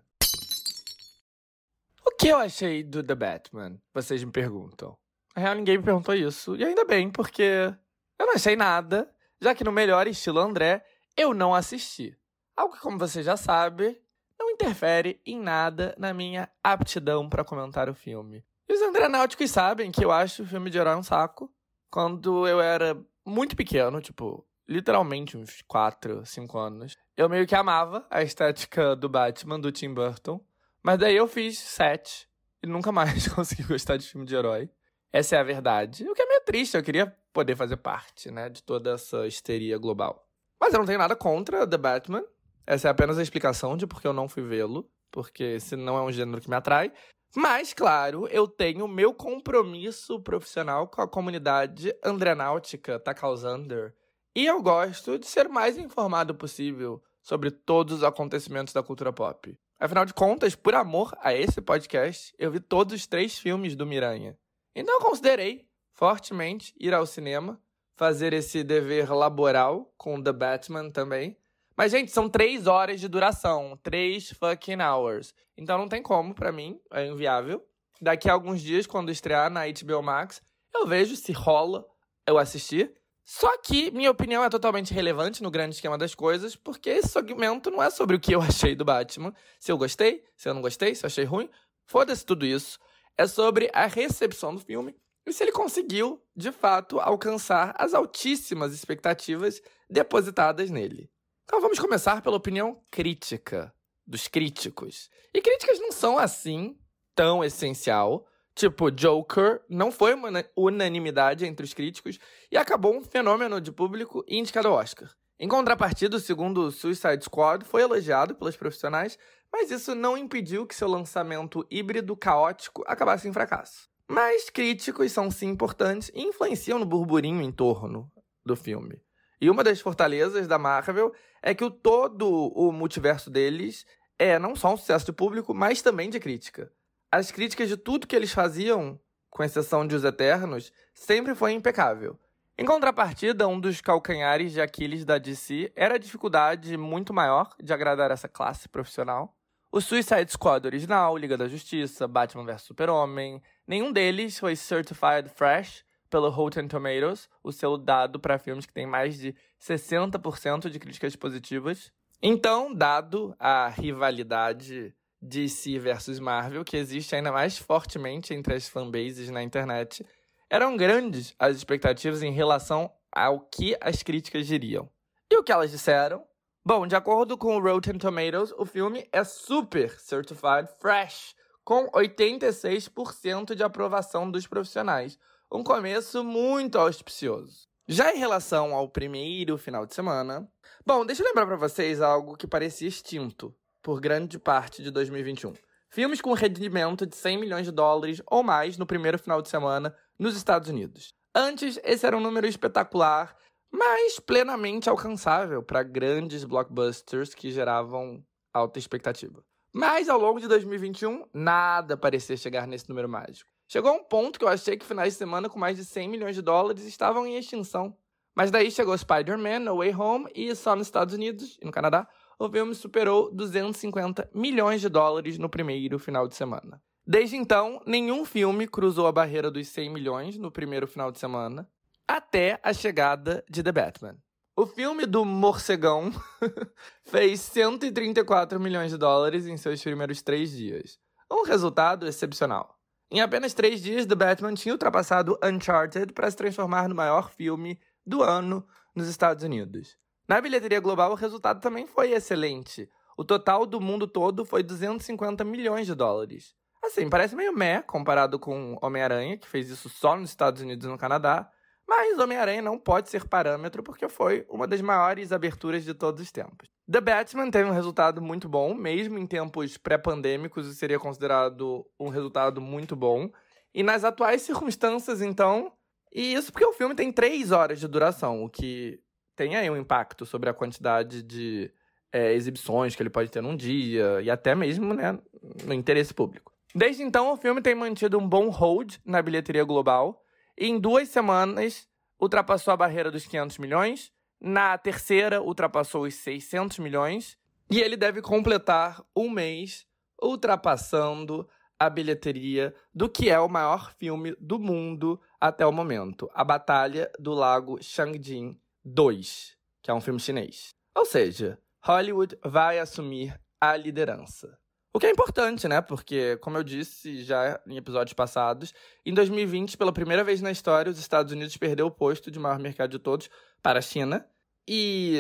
O que eu achei do The Batman? Vocês me perguntam. Na real, ninguém me perguntou isso. E ainda bem, porque eu não achei nada, já que no melhor estilo André, eu não assisti. Algo que, como você já sabe, não interfere em nada na minha aptidão para comentar o filme. E os André Náuticos sabem que eu acho o filme de herói um saco quando eu era muito pequeno, tipo, literalmente uns 4, 5 anos, eu meio que amava a estética do Batman, do Tim Burton. Mas daí eu fiz 7 e nunca mais (laughs) consegui gostar de filme de herói. Essa é a verdade. O que é meio triste, eu queria poder fazer parte, né, de toda essa histeria global. Mas eu não tenho nada contra The Batman. Essa é apenas a explicação de por que eu não fui vê-lo, porque esse não é um gênero que me atrai. Mas, claro, eu tenho meu compromisso profissional com a comunidade andrenáutica Takausander. E eu gosto de ser mais informado possível sobre todos os acontecimentos da cultura pop. Afinal de contas, por amor a esse podcast, eu vi todos os três filmes do Miranha. Então eu considerei fortemente ir ao cinema, fazer esse dever laboral com The Batman também, mas, gente, são três horas de duração. Três fucking hours. Então não tem como, para mim, é inviável. Daqui a alguns dias, quando estrear na HBO Max, eu vejo se rola eu assistir. Só que minha opinião é totalmente relevante no grande esquema das coisas, porque esse segmento não é sobre o que eu (laughs) achei do Batman. Se eu gostei, se eu não gostei, se eu achei ruim, foda-se tudo isso. É sobre a recepção do filme e se ele conseguiu, de fato, alcançar as altíssimas expectativas depositadas nele. Então vamos começar pela opinião crítica dos críticos. E críticas não são assim tão essencial. Tipo, Joker não foi uma unanimidade entre os críticos e acabou um fenômeno de público indicado ao Oscar. Em contrapartida, o segundo Suicide Squad foi elogiado pelos profissionais, mas isso não impediu que seu lançamento híbrido caótico acabasse em fracasso. Mas críticos são sim importantes e influenciam no burburinho em torno do filme. E uma das fortalezas da Marvel é que o todo o multiverso deles é não só um sucesso de público, mas também de crítica. As críticas de tudo que eles faziam, com exceção de Os Eternos, sempre foi impecável. Em contrapartida, um dos calcanhares de Aquiles da DC era a dificuldade muito maior de agradar essa classe profissional. O Suicide Squad original, Liga da Justiça, Batman vs Super-Homem, nenhum deles foi certified fresh pelo Rotten Tomatoes, o selo dado para filmes que têm mais de 60% de críticas positivas. Então, dado a rivalidade DC versus Marvel, que existe ainda mais fortemente entre as fanbases na internet, eram grandes as expectativas em relação ao que as críticas diriam. E o que elas disseram? Bom, de acordo com o Rotten Tomatoes, o filme é super certified fresh, com 86% de aprovação dos profissionais, um começo muito auspicioso. Já em relação ao primeiro final de semana, bom, deixa eu lembrar para vocês algo que parecia extinto por grande parte de 2021. Filmes com rendimento de 100 milhões de dólares ou mais no primeiro final de semana nos Estados Unidos. Antes, esse era um número espetacular, mas plenamente alcançável para grandes blockbusters que geravam alta expectativa. Mas ao longo de 2021, nada parecia chegar nesse número mágico. Chegou a um ponto que eu achei que finais de semana com mais de 100 milhões de dólares estavam em extinção. Mas daí chegou Spider-Man, No Way Home e só nos Estados Unidos e no Canadá, o filme superou 250 milhões de dólares no primeiro final de semana. Desde então, nenhum filme cruzou a barreira dos 100 milhões no primeiro final de semana, até a chegada de The Batman. O filme do Morcegão (laughs) fez 134 milhões de dólares em seus primeiros três dias. Um resultado excepcional. Em apenas três dias, The Batman tinha ultrapassado Uncharted para se transformar no maior filme do ano nos Estados Unidos. Na bilheteria global, o resultado também foi excelente. O total do mundo todo foi 250 milhões de dólares. Assim, parece meio meh comparado com Homem-Aranha, que fez isso só nos Estados Unidos e no Canadá, mas Homem-Aranha não pode ser parâmetro porque foi uma das maiores aberturas de todos os tempos. The Batman teve um resultado muito bom, mesmo em tempos pré-pandêmicos, isso seria considerado um resultado muito bom. E nas atuais (laughs) circunstâncias, então. E isso porque o filme tem três horas de duração, o que tem aí um impacto sobre a quantidade de é, exibições que ele pode ter num dia, e até mesmo né, no interesse público. Desde então, o filme tem mantido um bom hold na bilheteria global em duas semanas ultrapassou a barreira dos 500 milhões. Na terceira, ultrapassou os 600 milhões. E ele deve completar um mês ultrapassando a bilheteria do que é o maior filme do mundo até o momento, A Batalha do Lago Changjin 2, que é um filme chinês. Ou seja, Hollywood vai assumir a liderança. O que é importante, né? Porque, como eu disse já em episódios passados, em 2020, pela primeira vez na história, os Estados Unidos perdeu o posto de maior mercado de todos para a China. E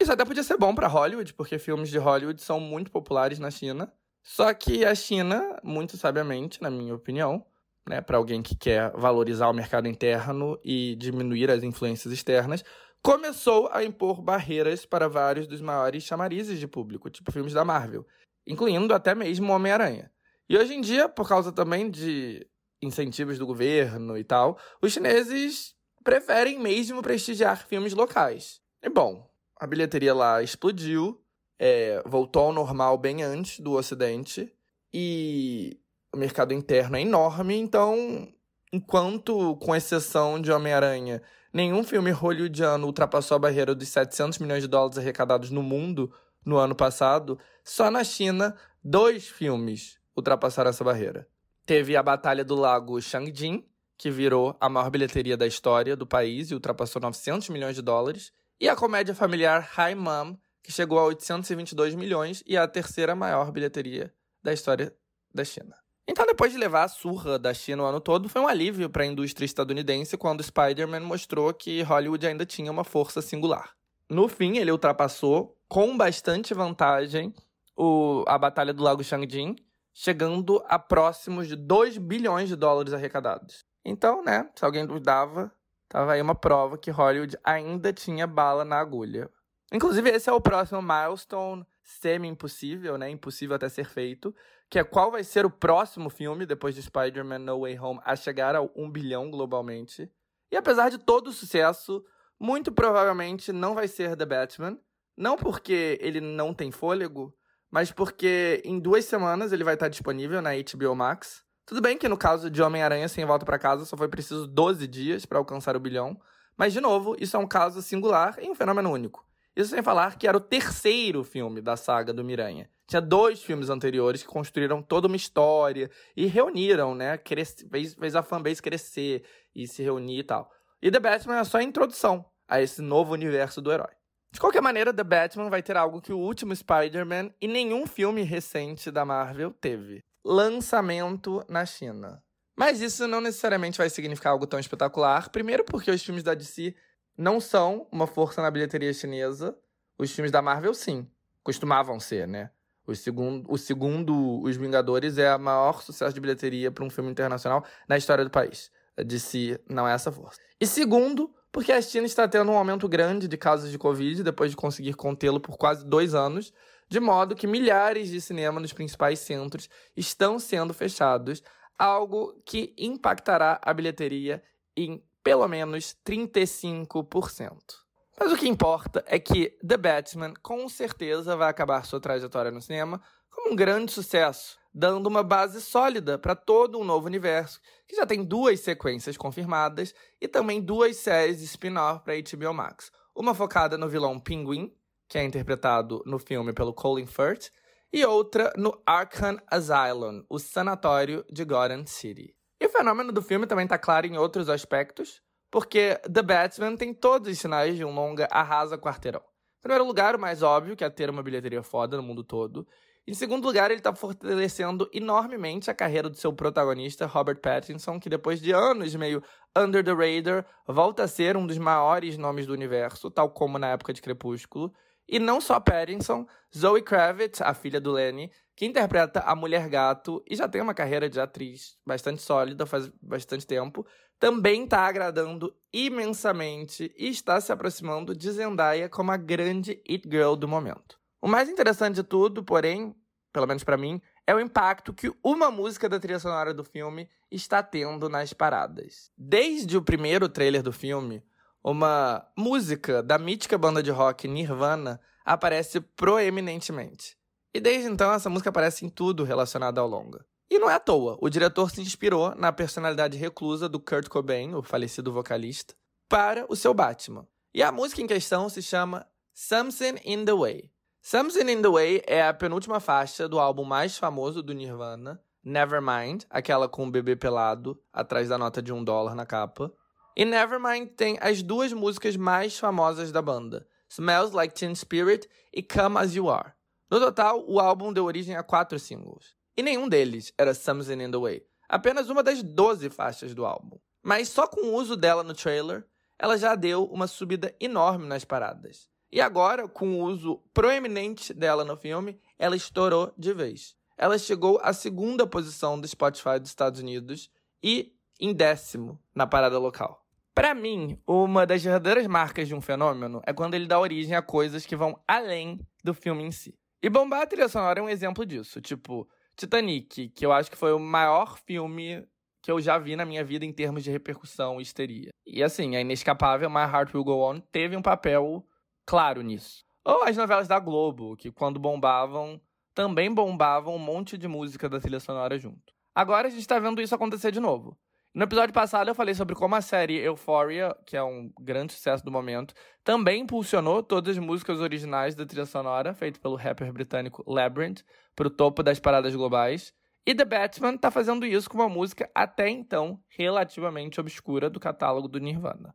isso até podia ser bom para Hollywood, porque filmes de Hollywood são muito populares na China. Só que a China, muito sabiamente, na minha opinião, né, para alguém que quer valorizar o mercado interno e diminuir as influências externas, começou a impor barreiras para vários dos maiores chamarizes de público, tipo filmes da Marvel incluindo até mesmo Homem-Aranha. E hoje em dia, por causa também de incentivos do governo e tal, os chineses preferem mesmo prestigiar filmes locais. E bom, a bilheteria lá explodiu, é, voltou ao normal bem antes do Ocidente, e o mercado interno é enorme, então, enquanto, com exceção de Homem-Aranha, nenhum filme hollywoodiano ultrapassou a barreira dos 700 milhões de dólares arrecadados no mundo no ano passado, só na China, dois filmes ultrapassaram essa barreira. Teve a Batalha do Lago Changjin, que virou a maior bilheteria da história do país e ultrapassou 900 milhões de dólares, e a comédia familiar Hi Mom, que chegou a 822 milhões e é a terceira maior bilheteria da história da China. Então, depois de levar a surra da China o ano todo, foi um alívio para a indústria estadunidense quando Spider-Man mostrou que Hollywood ainda tinha uma força singular. No fim, ele ultrapassou com bastante vantagem o, a Batalha do Lago Changjin, chegando a próximos de 2 bilhões de dólares arrecadados. Então, né, se alguém duvidava, tava aí uma prova que Hollywood ainda tinha bala na agulha. Inclusive, esse é o próximo milestone semi-impossível, né, impossível até ser feito, que é qual vai ser o próximo filme, depois de Spider-Man No Way Home, a chegar a 1 bilhão globalmente. E apesar de todo o sucesso, muito provavelmente não vai ser The Batman, não porque ele não tem fôlego, mas porque em duas semanas ele vai estar disponível na HBO Max. Tudo bem que no caso de Homem-Aranha Sem Volta para Casa só foi preciso 12 dias para alcançar o bilhão, mas de novo, isso é um caso singular e um fenômeno único. Isso sem falar que era o terceiro filme da saga do Miranha. Tinha dois filmes anteriores que construíram toda uma história e reuniram, né? Cresce, fez, fez a fanbase crescer e se reunir e tal. E The Batman é só a introdução a esse novo universo do herói. De qualquer maneira, The Batman vai ter algo que o último Spider-Man e nenhum filme recente da Marvel teve: lançamento na China. Mas isso não necessariamente vai significar algo tão espetacular. Primeiro, porque os filmes da DC não são uma força na bilheteria chinesa. Os filmes da Marvel, sim. Costumavam ser, né? O segundo, o segundo Os Vingadores é o maior sucesso de bilheteria para um filme internacional na história do país. A DC não é essa força. E segundo, porque a China está tendo um aumento grande de casos de Covid depois de conseguir contê-lo por quase dois anos, de modo que milhares de cinemas nos principais centros estão sendo fechados, algo que impactará a bilheteria em pelo menos 35%. Mas o que importa é que The Batman com certeza vai acabar sua trajetória no cinema como um grande sucesso, dando uma base sólida para todo um novo universo, que já tem duas sequências confirmadas e também duas séries de spin-off para HBO Max. Uma focada no vilão Pinguim, que é interpretado no filme pelo Colin Firth, e outra no Arkham Asylum, o sanatório de Gotham City. E o fenômeno do filme também está claro em outros aspectos, porque The Batman tem todos os sinais de um longa arrasa quarteirão. Em primeiro lugar, o mais óbvio, que é ter uma bilheteria foda no mundo todo. Em segundo lugar, ele está fortalecendo enormemente a carreira do seu protagonista, Robert Pattinson, que depois de anos meio under the radar, volta a ser um dos maiores nomes do universo, tal como na época de Crepúsculo. E não só Pattinson, Zoe Kravitz, a filha do Lenny, que interpreta a Mulher Gato e já tem uma carreira de atriz bastante sólida faz bastante tempo, também está agradando imensamente e está se aproximando de Zendaya como a grande it girl do momento. O mais interessante de tudo, porém, pelo menos para mim, é o impacto que uma música da trilha sonora do filme está tendo nas paradas. Desde o primeiro trailer do filme, uma música da mítica banda de rock Nirvana aparece proeminentemente. E desde então essa música aparece em tudo relacionado ao longa. E não é à toa, o diretor se inspirou na personalidade reclusa do Kurt Cobain, o falecido vocalista, para o seu Batman. E a música em questão se chama Something in the Way. Something in the Way é a penúltima faixa do álbum mais famoso do Nirvana, Nevermind, aquela com o bebê pelado atrás da nota de um dólar na capa. E Nevermind tem as duas músicas mais famosas da banda, Smells Like Teen Spirit e Come As You Are. No total, o álbum deu origem a quatro singles. E nenhum deles era Something in the Way, apenas uma das 12 faixas do álbum. Mas só com o uso dela no trailer, ela já deu uma subida enorme nas paradas. E agora, com o uso proeminente dela no filme, ela estourou de vez. Ela chegou à segunda posição do Spotify dos Estados Unidos e em décimo na parada local. Para mim, uma das verdadeiras marcas de um fenômeno é quando ele dá origem a coisas que vão além do filme em si. E Bombar a Trilha Sonora é um exemplo disso. Tipo, Titanic, que eu acho que foi o maior filme que eu já vi na minha vida em termos de repercussão e histeria. E assim, a inescapável My Heart Will Go On teve um papel claro nisso. Ou as novelas da Globo, que quando bombavam, também bombavam um monte de música da trilha sonora junto. Agora a gente tá vendo isso acontecer de novo. No episódio passado eu falei sobre como a série Euphoria, que é um grande sucesso do momento, também impulsionou todas as músicas originais da trilha sonora, feito pelo rapper britânico Labyrinth, para o topo das paradas globais. E The Batman tá fazendo isso com uma música até então relativamente obscura do catálogo do Nirvana.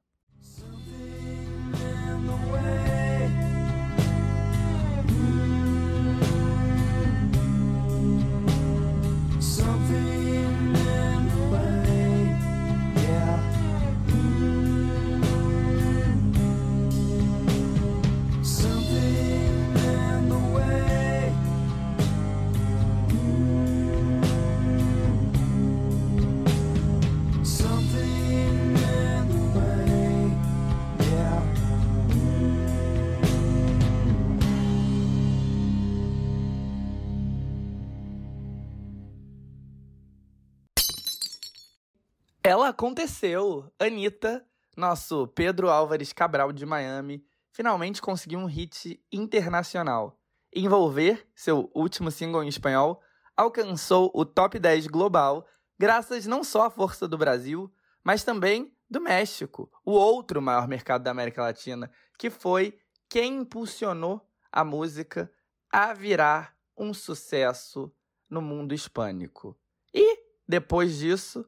Ela aconteceu. Anitta, nosso Pedro Álvares Cabral de Miami, finalmente conseguiu um hit internacional. Envolver, seu último single em espanhol, alcançou o top 10 global, graças não só à força do Brasil, mas também do México, o outro maior mercado da América Latina, que foi quem impulsionou a música a virar um sucesso no mundo hispânico. E, depois disso,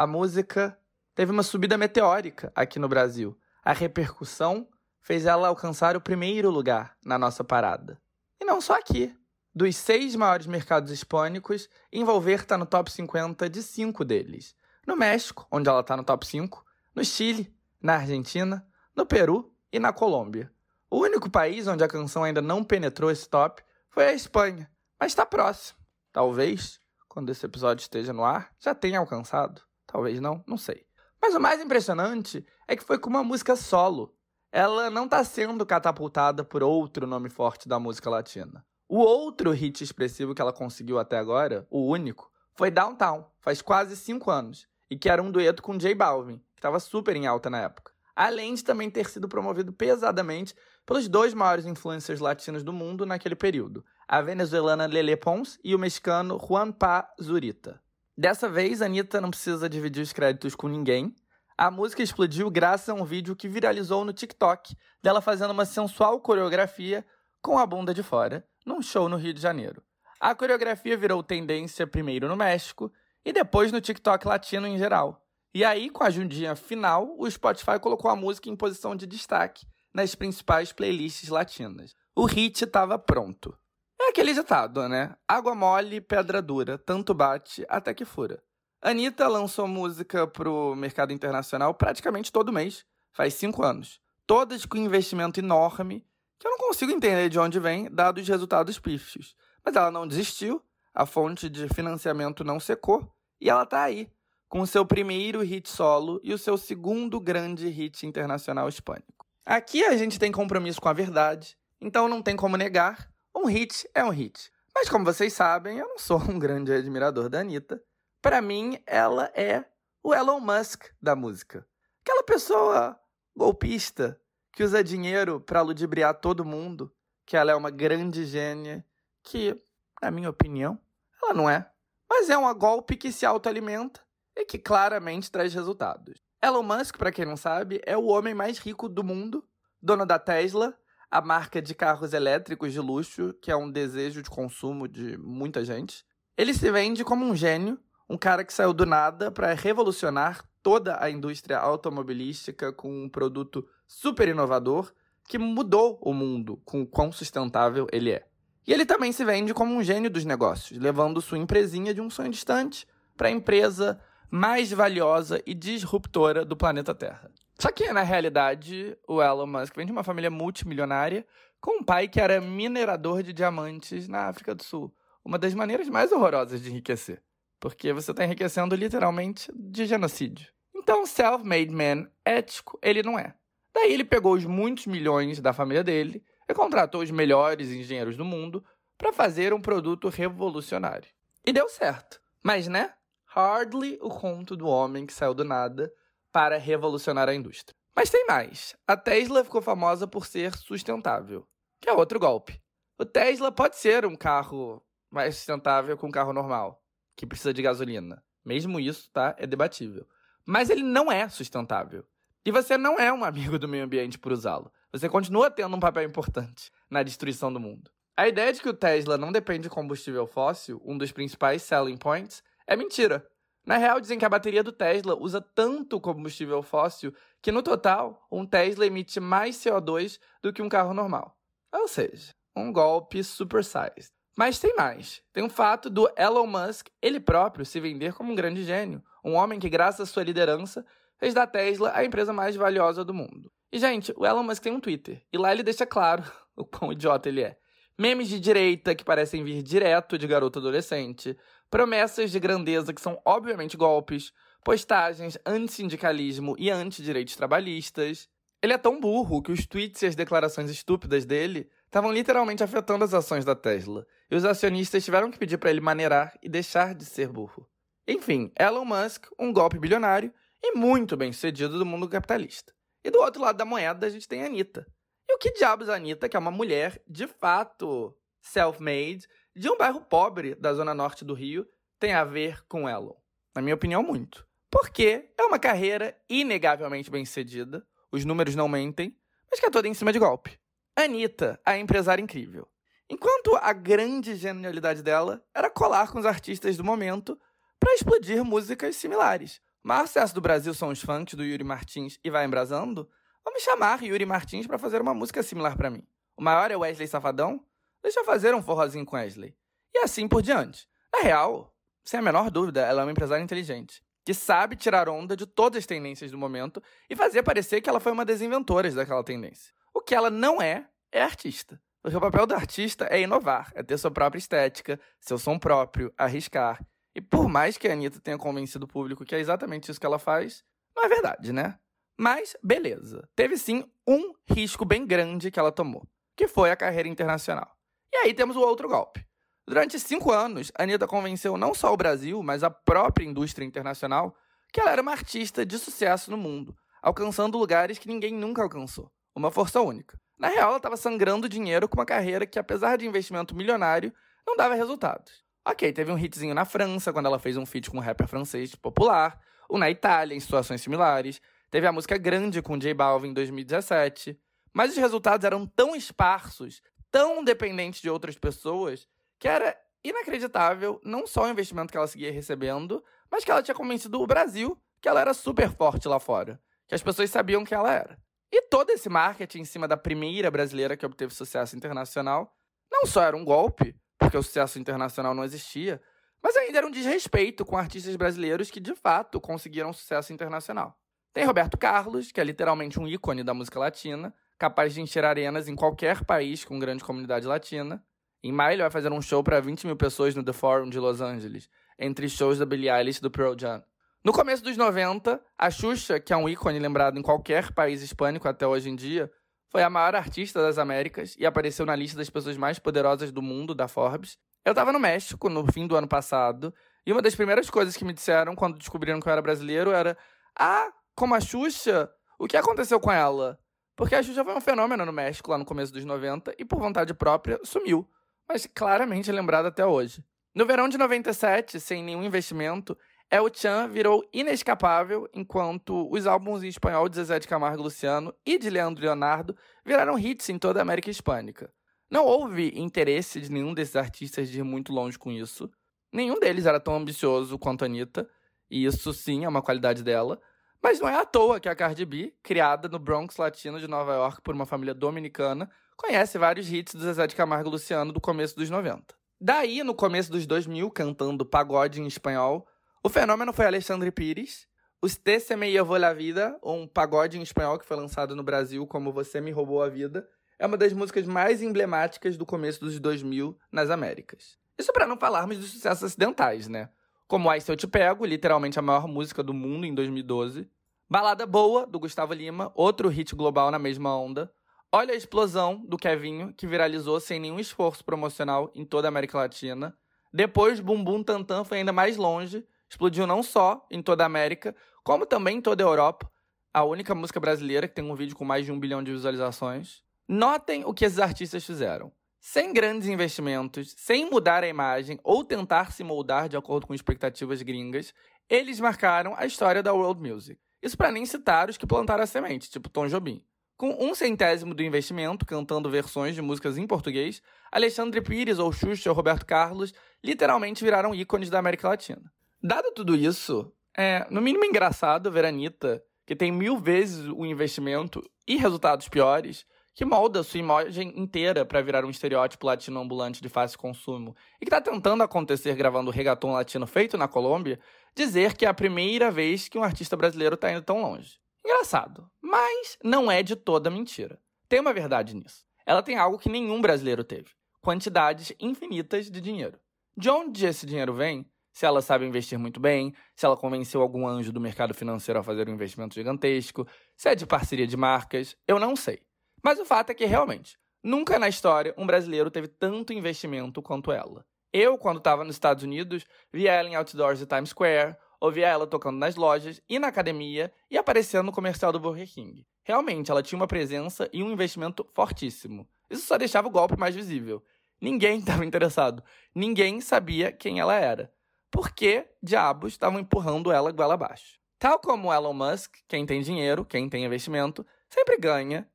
a música teve uma subida meteórica aqui no Brasil. A repercussão fez ela alcançar o primeiro lugar na nossa parada. E não só aqui. Dos seis maiores mercados hispânicos, Envolver está no top 50 de cinco deles. No México, onde ela está no top 5, no Chile, na Argentina, no Peru e na Colômbia. O único país onde a canção ainda não penetrou esse top foi a Espanha, mas está próximo. Talvez, quando esse episódio esteja no ar, já tenha alcançado. Talvez não, não sei. Mas o mais impressionante é que foi com uma música solo. Ela não está sendo catapultada por outro nome forte da música latina. O outro hit expressivo que ela conseguiu até agora, o único, foi Downtown, faz quase cinco anos, e que era um dueto com J Balvin, que estava super em alta na época. Além de também ter sido promovido pesadamente pelos dois maiores influencers latinos do mundo naquele período, a venezuelana Lele Pons e o mexicano Juan Pa Zurita. Dessa vez, a Anitta não precisa dividir os créditos com ninguém. A música explodiu graças a um vídeo que viralizou no TikTok dela fazendo uma sensual coreografia com a bunda de fora, num show no Rio de Janeiro. A coreografia virou tendência primeiro no México e depois no TikTok latino em geral. E aí, com a ajudinha final, o Spotify colocou a música em posição de destaque nas principais playlists latinas. O hit estava pronto. É aquele ditado, né? Água mole, pedra dura, tanto bate até que fura. Anitta lançou música pro mercado internacional praticamente todo mês, faz cinco anos. Todas com investimento enorme, que eu não consigo entender de onde vem, dados os resultados pífios. Mas ela não desistiu, a fonte de financiamento não secou, e ela tá aí, com o seu primeiro hit solo e o seu segundo grande hit internacional hispânico. Aqui a gente tem compromisso com a verdade, então não tem como negar, um hit é um hit. Mas como vocês sabem, eu não sou um grande admirador da Anitta, para mim, ela é o Elon Musk da música. Aquela pessoa golpista que usa dinheiro para ludibriar todo mundo, que ela é uma grande gênia, que, na minha opinião, ela não é. Mas é um golpe que se autoalimenta e que claramente traz resultados. Elon Musk, para quem não sabe, é o homem mais rico do mundo, dono da Tesla, a marca de carros elétricos de luxo, que é um desejo de consumo de muita gente. Ele se vende como um gênio um cara que saiu do nada para revolucionar toda a indústria automobilística com um produto super inovador que mudou o mundo com o quão sustentável ele é. E ele também se vende como um gênio dos negócios, levando sua empresinha de um sonho distante para a empresa mais valiosa e disruptora do planeta Terra. Só que, na realidade, o Elon Musk vem de uma família multimilionária com um pai que era minerador de diamantes na África do Sul. Uma das maneiras mais horrorosas de enriquecer. Porque você está enriquecendo literalmente de genocídio. Então, self-made man ético, ele não é. Daí ele pegou os muitos milhões da família dele e contratou os melhores engenheiros do mundo para fazer um produto revolucionário. E deu certo. Mas, né? Hardly o conto do homem que saiu do nada para revolucionar a indústria. Mas tem mais. A Tesla ficou famosa por ser sustentável, que é outro golpe. O Tesla pode ser um carro mais sustentável que um carro normal que precisa de gasolina. Mesmo isso, tá? É debatível. Mas ele não é sustentável. E você não é um amigo do meio ambiente por usá-lo. Você continua tendo um papel importante na destruição do mundo. A ideia de que o Tesla não depende de combustível fóssil, um dos principais selling points, é mentira. Na real, dizem que a bateria do Tesla usa tanto combustível fóssil que, no total, um Tesla emite mais CO2 do que um carro normal. Ou seja, um golpe supersized. Mas tem mais. Tem o fato do Elon Musk, ele próprio, se vender como um grande gênio. Um homem que, graças à sua liderança, fez da Tesla a empresa mais valiosa do mundo. E, gente, o Elon Musk tem um Twitter. E lá ele deixa claro (laughs) o quão idiota ele é. Memes de direita que parecem vir direto de garoto adolescente. Promessas de grandeza que são obviamente golpes. Postagens anti-sindicalismo e anti-direitos trabalhistas. Ele é tão burro que os tweets e as declarações estúpidas dele estavam literalmente afetando as ações da Tesla, e os acionistas tiveram que pedir para ele maneirar e deixar de ser burro. Enfim, Elon Musk, um golpe bilionário e muito bem sucedido do mundo capitalista. E do outro lado da moeda a gente tem a Anitta. E o que diabos a Anitta, que é uma mulher de fato self-made, de um bairro pobre da zona norte do Rio, tem a ver com Elon? Na minha opinião, muito. Porque é uma carreira inegavelmente bem sucedida, os números não mentem, mas que é toda em cima de golpe. Anitta, a empresária incrível. Enquanto a grande genialidade dela era colar com os artistas do momento para explodir músicas similares. O sucesso do Brasil são os funks do Yuri Martins e Vai Embrasando. Vamos chamar Yuri Martins para fazer uma música similar para mim. O maior é Wesley Safadão? Deixa eu fazer um forrozinho com Wesley. E assim por diante. Na real, sem a menor dúvida, ela é uma empresária inteligente, que sabe tirar onda de todas as tendências do momento e fazer parecer que ela foi uma das inventoras daquela tendência. O que ela não é, é artista. Porque o papel do artista é inovar, é ter sua própria estética, seu som próprio, arriscar. E por mais que a Anitta tenha convencido o público que é exatamente isso que ela faz, não é verdade, né? Mas, beleza. Teve sim um risco bem grande que ela tomou, que foi a carreira internacional. E aí temos o outro golpe. Durante cinco anos, Anitta convenceu não só o Brasil, mas a própria indústria internacional que ela era uma artista de sucesso no mundo, alcançando lugares que ninguém nunca alcançou uma força única. Na real, ela estava sangrando dinheiro com uma carreira que, apesar de investimento milionário, não dava resultados. Ok, teve um hitzinho na França, quando ela fez um feat com um rapper francês popular, um na Itália, em situações similares, teve a música Grande com J Balvin em 2017, mas os resultados eram tão esparsos, tão dependentes de outras pessoas, que era inacreditável não só o investimento que ela seguia recebendo, mas que ela tinha convencido o Brasil que ela era super forte lá fora, que as pessoas sabiam que ela era. E todo esse marketing em cima da primeira brasileira que obteve sucesso internacional não só era um golpe, porque o sucesso internacional não existia, mas ainda era um desrespeito com artistas brasileiros que de fato conseguiram sucesso internacional. Tem Roberto Carlos, que é literalmente um ícone da música latina, capaz de encher arenas em qualquer país com grande comunidade latina. Em maio, ele vai fazer um show para 20 mil pessoas no The Forum de Los Angeles, entre shows da Billie Eilish e do Pearl Jam. No começo dos 90, a Xuxa, que é um ícone lembrado em qualquer país hispânico até hoje em dia, foi a maior artista das Américas e apareceu na lista das pessoas mais poderosas do mundo, da Forbes. Eu estava no México no fim do ano passado, e uma das primeiras coisas que me disseram quando descobriram que eu era brasileiro era: Ah, como a Xuxa? O que aconteceu com ela? Porque a Xuxa foi um fenômeno no México lá no começo dos 90 e, por vontade própria, sumiu mas claramente lembrado até hoje. No verão de 97, sem nenhum investimento, El Chan virou inescapável, enquanto os álbuns em espanhol de Zezé de Camargo Luciano e de Leandro Leonardo viraram hits em toda a América Hispânica. Não houve interesse de nenhum desses artistas de ir muito longe com isso. Nenhum deles era tão ambicioso quanto a Anitta, e isso sim é uma qualidade dela. Mas não é à toa que a Cardi B, criada no Bronx latino de Nova York por uma família dominicana, conhece vários hits do Zezé de Camargo e Luciano do começo dos 90. Daí, no começo dos 2000, cantando pagode em espanhol, o fenômeno foi Alexandre Pires. Usted se me llevó la vida, um pagode em espanhol que foi lançado no Brasil como Você me roubou a vida, é uma das músicas mais emblemáticas do começo dos 2000 nas Américas. Isso para não falarmos dos sucessos acidentais, né? Como Ai Se Eu Te Pego, literalmente a maior música do mundo em 2012. Balada Boa, do Gustavo Lima, outro hit global na mesma onda. Olha a explosão do Kevinho, que viralizou sem nenhum esforço promocional em toda a América Latina. Depois, Bumbum Tantan foi ainda mais longe, explodiu não só em toda a América, como também em toda a Europa. A única música brasileira que tem um vídeo com mais de um bilhão de visualizações. Notem o que esses artistas fizeram. Sem grandes investimentos, sem mudar a imagem ou tentar se moldar de acordo com expectativas gringas, eles marcaram a história da world music. Isso para nem citar os que plantaram a semente, tipo Tom Jobim. Com um centésimo do investimento, cantando versões de músicas em português, Alexandre Pires ou Xuxa ou Roberto Carlos literalmente viraram ícones da América Latina. Dado tudo isso, é no mínimo engraçado ver a Anitta, que tem mil vezes o investimento e resultados piores, que molda sua imagem inteira para virar um estereótipo latino ambulante de fácil consumo e que está tentando acontecer gravando o reggaeton latino feito na Colômbia, dizer que é a primeira vez que um artista brasileiro está indo tão longe. Engraçado, mas não é de toda mentira. Tem uma verdade nisso. Ela tem algo que nenhum brasileiro teve: quantidades infinitas de dinheiro. De onde esse dinheiro vem? Se ela sabe investir muito bem, se ela convenceu algum anjo do mercado financeiro a fazer um investimento gigantesco, se é de parceria de marcas, eu não sei. Mas o fato é que realmente, nunca na história um brasileiro teve tanto investimento quanto ela. Eu, quando estava nos Estados Unidos, via ela em outdoors de Times Square, ouvia ela tocando nas lojas e na academia e aparecendo no comercial do Burger King. Realmente, ela tinha uma presença e um investimento fortíssimo. Isso só deixava o golpe mais visível. Ninguém (laughs) estava interessado. Ninguém sabia quem ela era. Por que diabos estavam empurrando ela goela abaixo? Tal como Elon Musk, quem tem dinheiro, quem tem investimento, sempre ganha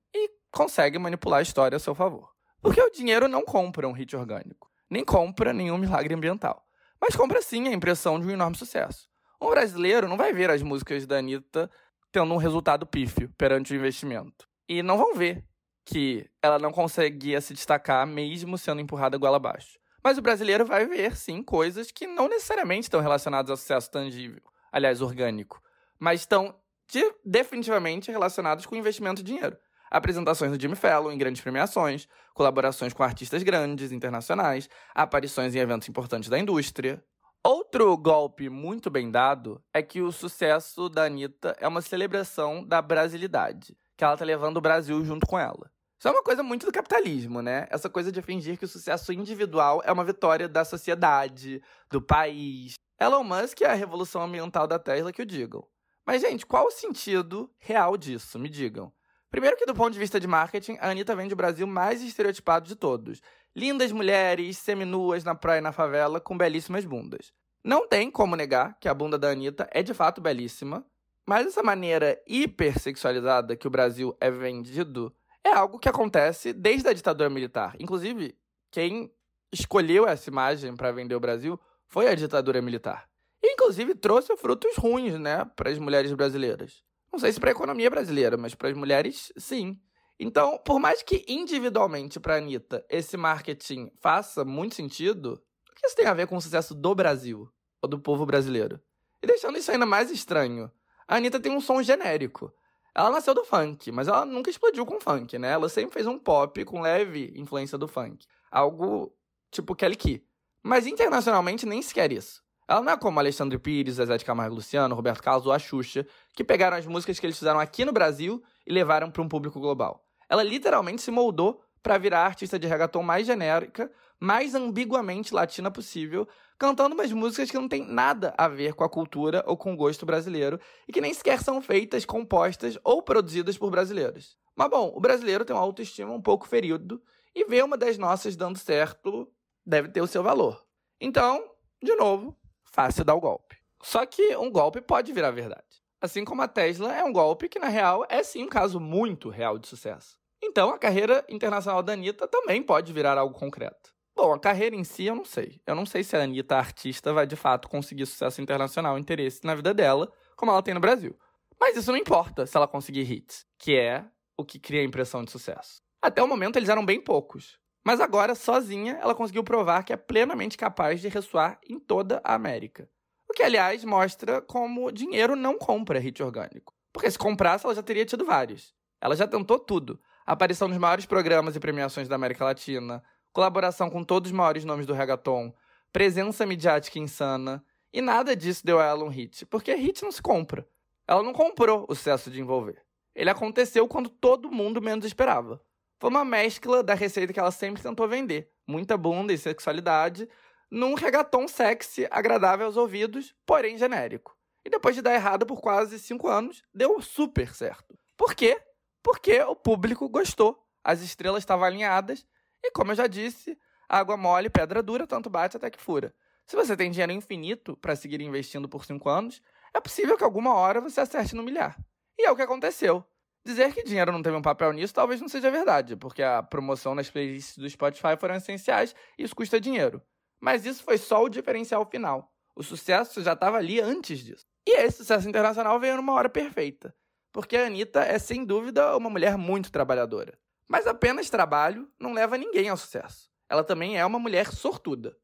consegue manipular a história a seu favor. Porque o dinheiro não compra um hit orgânico, nem compra nenhum milagre ambiental, mas compra sim a impressão de um enorme sucesso. Um brasileiro não vai ver as músicas da Anitta tendo um resultado pífio perante o investimento. E não vão ver que ela não conseguia se destacar mesmo sendo empurrada goela abaixo. Mas o brasileiro vai ver, sim, coisas que não necessariamente estão relacionadas ao sucesso tangível, aliás, orgânico, mas estão de, definitivamente relacionados com investimento de dinheiro. Apresentações do Jimmy Fallon em grandes premiações, colaborações com artistas grandes, internacionais, aparições em eventos importantes da indústria, Outro golpe muito bem dado é que o sucesso da Anitta é uma celebração da brasilidade, que ela tá levando o Brasil junto com ela. Isso é uma coisa muito do capitalismo, né? Essa coisa de fingir que o sucesso individual é uma vitória da sociedade, do país. Elon Musk é a revolução ambiental da Tesla que o digam. Mas, gente, qual o sentido real disso? Me digam. Primeiro que do ponto de vista de marketing, a Anitta vende o Brasil mais estereotipado de todos. Lindas mulheres, seminuas na praia e na favela, com belíssimas bundas. Não tem como negar que a bunda da Anitta é de fato belíssima, mas essa maneira hipersexualizada que o Brasil é vendido é algo que acontece desde a ditadura militar. Inclusive, quem escolheu essa imagem para vender o Brasil foi a ditadura militar. E, inclusive, trouxe frutos ruins, né, para as mulheres brasileiras. Não sei se para a economia brasileira, mas para as mulheres, sim. Então, por mais que individualmente para Anitta esse marketing faça muito sentido, o que isso tem a ver com o sucesso do Brasil ou do povo brasileiro? E deixando isso ainda mais estranho, a Anitta tem um som genérico. Ela nasceu do funk, mas ela nunca explodiu com funk, né? Ela sempre fez um pop com leve influência do funk. Algo tipo Kelly Key. Mas internacionalmente nem sequer isso. Ela não é como Alexandre Pires, Zezé de Camargo Luciano, Roberto Carlos ou a Xuxa, que pegaram as músicas que eles fizeram aqui no Brasil e levaram para um público global. Ela literalmente se moldou para virar a artista de reggaeton mais genérica, mais ambiguamente latina possível, cantando umas músicas que não tem nada a ver com a cultura ou com o gosto brasileiro e que nem sequer são feitas, compostas ou produzidas por brasileiros. Mas bom, o brasileiro tem uma autoestima um pouco ferido e ver uma das nossas dando certo deve ter o seu valor. Então, de novo, fácil dar o golpe. Só que um golpe pode virar verdade. Assim como a Tesla é um golpe que, na real, é sim um caso muito real de sucesso. Então, a carreira internacional da Anitta também pode virar algo concreto. Bom, a carreira em si eu não sei. Eu não sei se a Anitta, a artista, vai de fato conseguir sucesso internacional, interesse na vida dela, como ela tem no Brasil. Mas isso não importa se ela conseguir hits, que é o que cria a impressão de sucesso. Até o momento eles eram bem poucos. Mas agora, sozinha, ela conseguiu provar que é plenamente capaz de ressoar em toda a América que, aliás, mostra como dinheiro não compra hit orgânico. Porque se comprasse, ela já teria tido vários. Ela já tentou tudo. Aparição nos maiores programas e premiações da América Latina, colaboração com todos os maiores nomes do reggaeton, presença midiática insana. E nada disso deu a ela um hit, porque hit não se compra. Ela não comprou o sucesso de envolver. Ele aconteceu quando todo mundo menos esperava. Foi uma mescla da receita que ela sempre tentou vender: muita bunda e sexualidade, num reggaeton sexy, agradável aos ouvidos, porém genérico. E depois de dar errado por quase cinco anos, deu super certo. Por quê? Porque o público gostou, as estrelas estavam alinhadas e, como eu já disse, água mole, pedra dura, tanto bate até que fura. Se você tem dinheiro infinito para seguir investindo por cinco anos, é possível que alguma hora você acerte no milhar. E é o que aconteceu. Dizer que dinheiro não teve um papel nisso talvez não seja verdade, porque a promoção nas playlists do Spotify foram essenciais e isso custa dinheiro. Mas isso foi só o diferencial final. O sucesso já estava ali antes disso. E esse sucesso internacional veio numa hora perfeita, porque a Anitta é sem dúvida uma mulher muito trabalhadora. Mas apenas trabalho não leva ninguém ao sucesso. Ela também é uma mulher sortuda.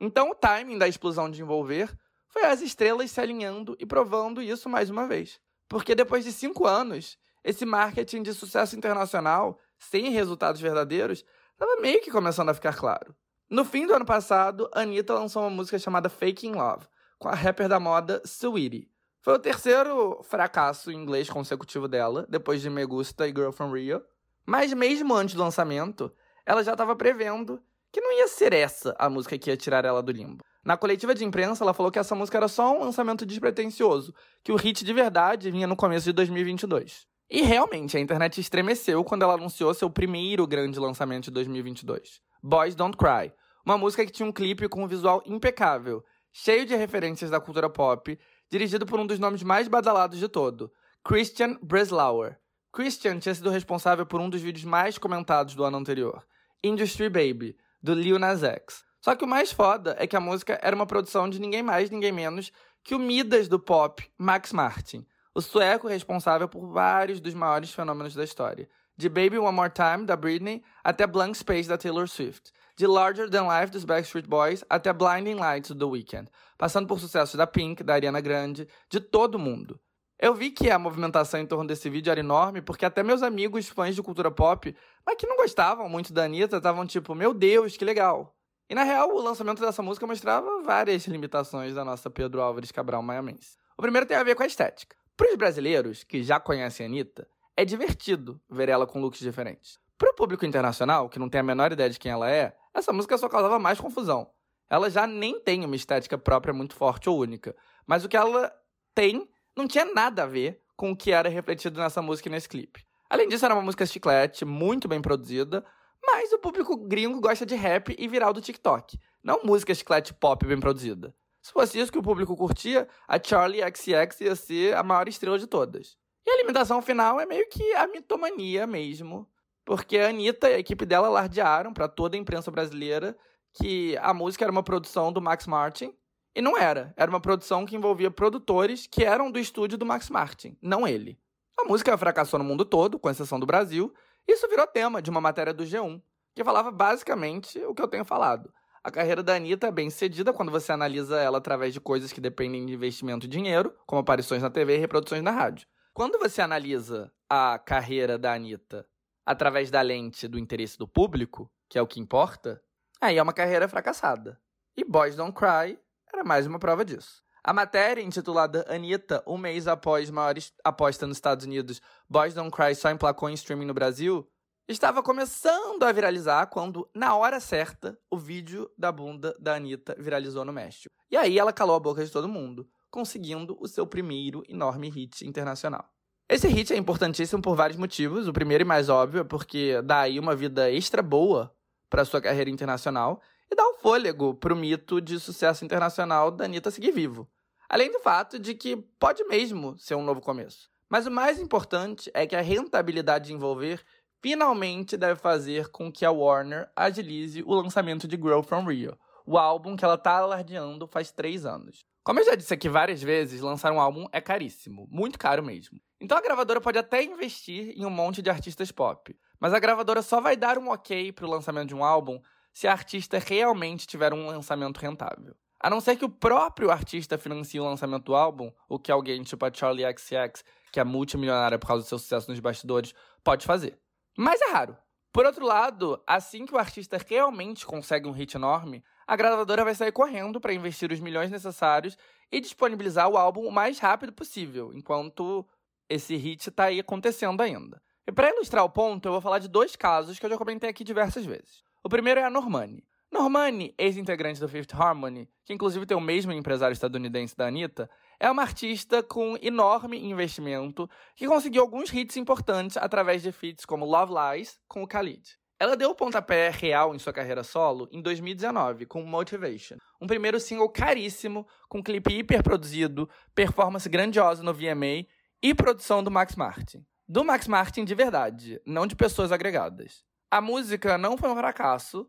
Então o timing da explosão de envolver foi as estrelas se alinhando e provando isso mais uma vez. Porque depois de cinco anos, esse marketing de sucesso internacional, sem resultados verdadeiros, estava meio que começando a ficar claro. No fim do ano passado, Anitta lançou uma música chamada Faking Love, com a rapper da moda Saweetie. Foi o terceiro fracasso em inglês consecutivo dela, depois de Me Gusta e Girl From Rio. Mas mesmo antes do lançamento, ela já estava prevendo que não ia ser essa a música que ia tirar ela do limbo. Na coletiva de imprensa, ela falou que essa música era só um lançamento despretensioso, que o hit de verdade vinha no começo de 2022. E realmente, a internet estremeceu quando ela anunciou seu primeiro grande lançamento de 2022, Boys Don't Cry, uma música que tinha um clipe com um visual impecável, cheio de referências da cultura pop, dirigido por um dos nomes mais badalados de todo, Christian Breslauer. Christian tinha sido responsável por um dos vídeos mais comentados do ano anterior, Industry Baby, do Lil Nas X. Só que o mais foda é que a música era uma produção de ninguém mais, ninguém menos que o Midas do pop, Max Martin, o sueco responsável por vários dos maiores fenômenos da história, de Baby One More Time, da Britney, até Blank Space, da Taylor Swift de Larger Than Life dos Backstreet Boys até Blinding Lights do The Weeknd, passando por sucessos da Pink, da Ariana Grande, de todo mundo. Eu vi que a movimentação em torno desse vídeo era enorme, porque até meus amigos fãs de cultura pop, mas que não gostavam muito da Anitta, estavam tipo, meu Deus, que legal. E na real, o lançamento dessa música mostrava várias limitações da nossa Pedro Álvares Cabral Maiamense. O primeiro tem a ver com a estética. Para os brasileiros, que já conhecem a Anitta, é divertido ver ela com looks diferentes. Para o público internacional, que não tem a menor ideia de quem ela é, essa música só causava mais confusão. Ela já nem tem uma estética própria muito forte ou única, mas o que ela tem não tinha nada a ver com o que era refletido nessa música e nesse clipe. Além disso, era uma música chiclete, muito bem produzida, mas o público gringo gosta de rap e viral do TikTok, não música chiclete pop bem produzida. Se fosse isso que o público curtia, a Charlie XX ia ser a maior estrela de todas. E a alimentação final é meio que a mitomania mesmo, porque a Anitta e a equipe dela lardearam para toda a imprensa brasileira que a música era uma produção do Max Martin. E não era. Era uma produção que envolvia produtores que eram do estúdio do Max Martin, não ele. A música fracassou no mundo todo, com exceção do Brasil, Isso virou tema de uma matéria do G1, que falava basicamente o que eu tenho falado. A carreira da Anitta é bem cedida quando você analisa ela através de coisas que dependem de investimento e dinheiro, como aparições na TV e reproduções na rádio. Quando você analisa a carreira da Anitta através da lente do interesse do público, que é o que importa, aí é uma carreira fracassada. E Boys Don't Cry era mais uma prova disso. A matéria, intitulada Anitta, um mês após maior aposta nos Estados Unidos, Boys Don't Cry só emplacou em streaming no Brasil, estava começando a viralizar quando, na hora certa, o vídeo da bunda da Anitta viralizou no México. E aí ela calou a boca de todo mundo, conseguindo o seu primeiro enorme hit internacional. Esse hit é importantíssimo por vários motivos. O primeiro e mais óbvio é porque dá aí uma vida extra boa para sua carreira internacional e dá um fôlego para o mito de sucesso internacional da Anitta seguir vivo. Além do fato de que pode mesmo ser um novo começo. Mas o mais importante é que a rentabilidade de envolver finalmente deve fazer com que a Warner agilize o lançamento de Grow From Rio, o álbum que ela está alardeando faz três anos. Como eu já disse aqui várias vezes, lançar um álbum é caríssimo, muito caro mesmo. Então a gravadora pode até investir em um monte de artistas pop, mas a gravadora só vai dar um ok para o lançamento de um álbum se a artista realmente tiver um lançamento rentável. A não ser que o próprio artista financie o lançamento do álbum, o que alguém tipo a Charlie XCX, que é multimilionária por causa do seu sucesso nos bastidores, pode fazer. Mas é raro. Por outro lado, assim que o artista realmente consegue um hit enorme, a gravadora vai sair correndo para investir os milhões necessários e disponibilizar o álbum o mais rápido possível, enquanto esse hit está aí acontecendo ainda. E para ilustrar o ponto, eu vou falar de dois casos que eu já comentei aqui diversas vezes. O primeiro é a Normani. Normani, ex-integrante do Fifth Harmony, que inclusive tem o mesmo empresário estadunidense da Anitta, é uma artista com enorme investimento que conseguiu alguns hits importantes através de feats como Love Lies com o Khalid. Ela deu o pontapé real em sua carreira solo em 2019 com Motivation, um primeiro single caríssimo, com clipe hiper produzido, performance grandiosa no VMA e produção do Max Martin. Do Max Martin de verdade, não de pessoas agregadas. A música não foi um fracasso,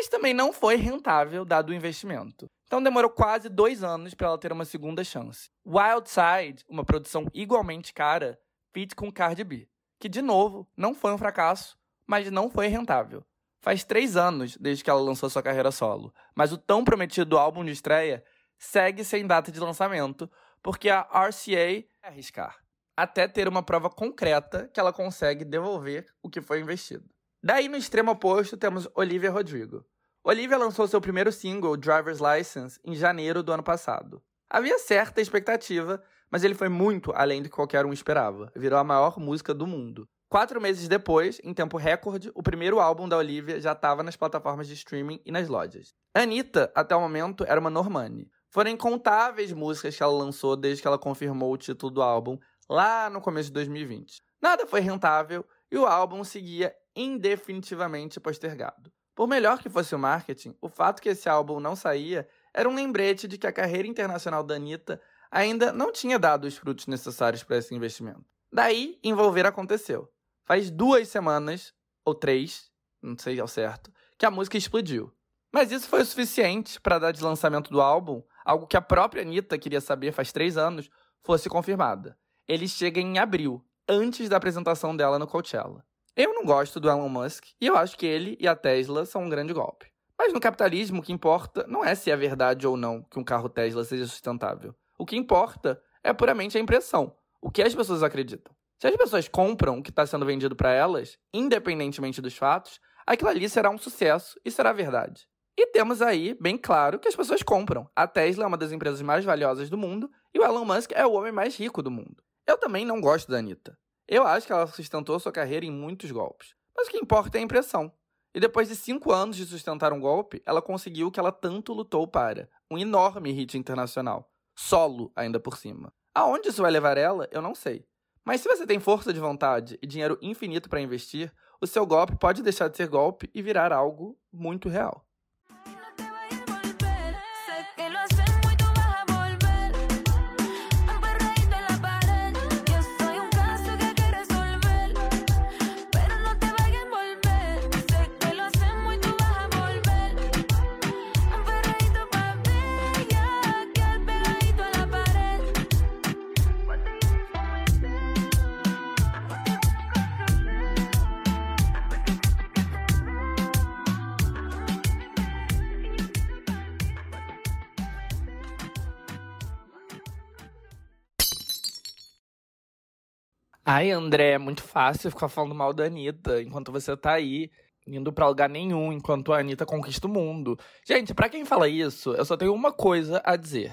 mas também não foi rentável dado o investimento. Então demorou quase dois anos para ela ter uma segunda chance. Wild Side, uma produção igualmente cara, feat com Cardi B, que de novo não foi um fracasso, mas não foi rentável. Faz três anos desde que ela lançou sua carreira solo, mas o tão prometido álbum de estreia segue sem data de lançamento, porque a RCA é arriscar, até ter uma prova concreta que ela consegue devolver o que foi investido. Daí, no extremo oposto, temos Olivia Rodrigo. Olivia lançou seu primeiro single, Driver's License, em janeiro do ano passado. Havia certa expectativa, mas ele foi muito além do que qualquer um esperava. Virou a maior música do mundo. Quatro meses depois, em tempo recorde, o primeiro álbum da Olivia já estava nas plataformas de streaming e nas lojas. Anitta, até o momento, era uma Normani. Foram incontáveis músicas que ela lançou desde que ela confirmou o título do álbum, lá no começo de 2020. Nada foi rentável e o álbum seguia indefinitivamente postergado. Por melhor que fosse o marketing, o fato que esse álbum não saía era um lembrete de que a carreira internacional da Anitta ainda não tinha dado os frutos necessários para esse investimento. Daí, envolver aconteceu. Faz duas semanas, ou três, não sei ao certo, que a música explodiu. Mas isso foi o suficiente para dar de lançamento do álbum, algo que a própria Anitta queria saber faz três anos, fosse confirmada. Ele chega em abril, antes da apresentação dela no Coachella. Eu não gosto do Elon Musk e eu acho que ele e a Tesla são um grande golpe. Mas no capitalismo, o que importa não é se é verdade ou não que um carro Tesla seja sustentável. O que importa é puramente a impressão, o que as pessoas acreditam. Se as pessoas compram o que está sendo vendido para elas, independentemente dos fatos, aquilo ali será um sucesso e será verdade. E temos aí, bem claro, que as pessoas compram. A Tesla é uma das empresas mais valiosas do mundo e o Elon Musk é o homem mais rico do mundo. Eu também não gosto da Anitta. Eu acho que ela sustentou sua carreira em muitos golpes. Mas o que importa é a impressão. E depois de cinco anos de sustentar um golpe, ela conseguiu o que ela tanto lutou para: um enorme hit internacional. Solo, ainda por cima. Aonde isso vai levar ela, eu não sei. Mas se você tem força de vontade e dinheiro infinito para investir, o seu golpe pode deixar de ser golpe e virar algo muito real. Ai, André, é muito fácil ficar falando mal da Anitta enquanto você tá aí, indo pra lugar nenhum, enquanto a Anitta conquista o mundo. Gente, para quem fala isso, eu só tenho uma coisa a dizer.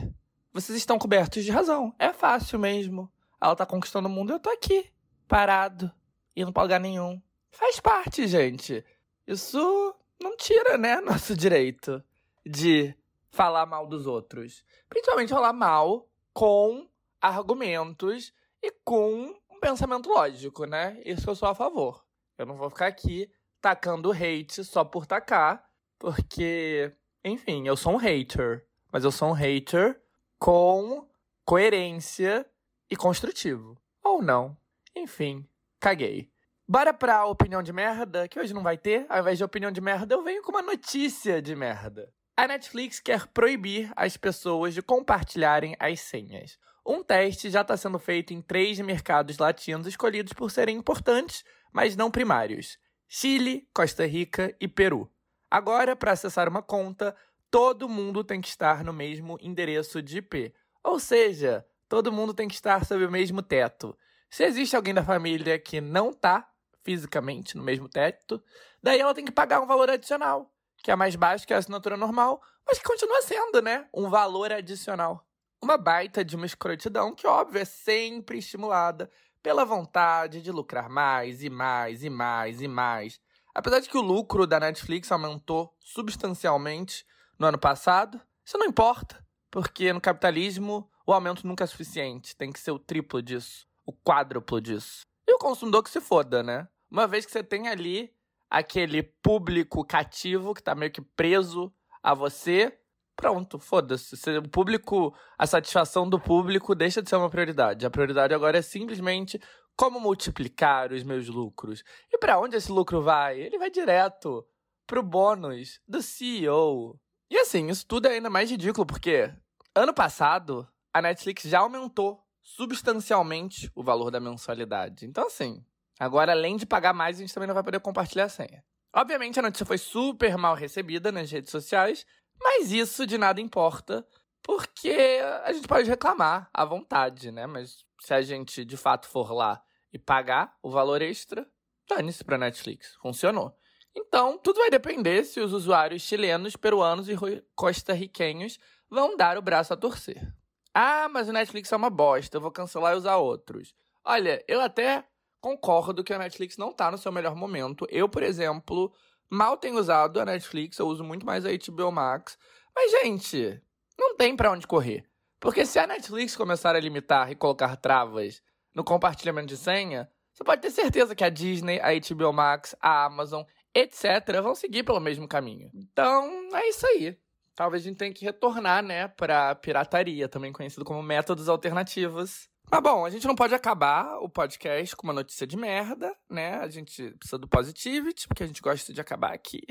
Vocês estão cobertos de razão. É fácil mesmo. Ela tá conquistando o mundo e eu tô aqui, parado, indo pra lugar nenhum. Faz parte, gente. Isso não tira, né, (laughs) nosso direito de falar mal dos outros. Principalmente falar mal com argumentos e com um pensamento lógico, né? Isso eu sou a favor. Eu não vou ficar aqui tacando hate só por tacar, porque, enfim, eu sou um hater. Mas eu sou um hater com coerência e construtivo. Ou não. Enfim, caguei. Bora pra opinião de merda, que hoje não vai ter. Ao invés de opinião de merda, eu venho com uma notícia de merda. A Netflix quer proibir as pessoas de compartilharem as senhas. Um teste já está sendo feito em três mercados latinos escolhidos por serem importantes, mas não primários: Chile, Costa Rica e Peru. Agora, para acessar uma conta, todo mundo tem que estar no mesmo endereço de IP. Ou seja, todo mundo tem que estar sob o mesmo teto. Se existe alguém da família que não está fisicamente no mesmo teto, daí ela tem que pagar um valor adicional que é mais baixo que a assinatura normal, mas que continua sendo, né? Um valor adicional. Uma baita de uma escrotidão que, óbvio, é sempre estimulada pela vontade de lucrar mais e mais e mais e mais. Apesar de que o lucro da Netflix aumentou substancialmente no ano passado, isso não importa, porque no capitalismo o aumento nunca é suficiente, tem que ser o triplo disso, o quádruplo disso. E o consumidor que se foda, né? Uma vez que você tem ali aquele público cativo que tá meio que preso a você, pronto, foda-se. O público, a satisfação do público deixa de ser uma prioridade. A prioridade agora é simplesmente como multiplicar os meus lucros. E para onde esse lucro vai? Ele vai direto pro bônus do CEO. E assim, isso tudo é ainda mais ridículo porque ano passado a Netflix já aumentou substancialmente o valor da mensalidade. Então assim, Agora, além de pagar mais, a gente também não vai poder compartilhar a senha. Obviamente, a notícia foi super mal recebida nas redes sociais, mas isso de nada importa, porque a gente pode reclamar à vontade, né? Mas se a gente de fato for lá e pagar o valor extra, dane-se pra Netflix. Funcionou. Então, tudo vai depender se os usuários chilenos, peruanos e costarriquenhos vão dar o braço a torcer. Ah, mas o Netflix é uma bosta, eu vou cancelar e usar outros. Olha, eu até concordo que a Netflix não tá no seu melhor momento. Eu, por exemplo, mal tenho usado a Netflix, eu uso muito mais a HBO Max. Mas, gente, não tem para onde correr. Porque se a Netflix começar a limitar e colocar travas no compartilhamento de senha, você pode ter certeza que a Disney, a HBO Max, a Amazon, etc., vão seguir pelo mesmo caminho. Então, é isso aí. Talvez a gente tenha que retornar, né, pra pirataria, também conhecido como métodos alternativos. Mas bom, a gente não pode acabar o podcast com uma notícia de merda, né? A gente precisa do positivity, porque a gente gosta de acabar aqui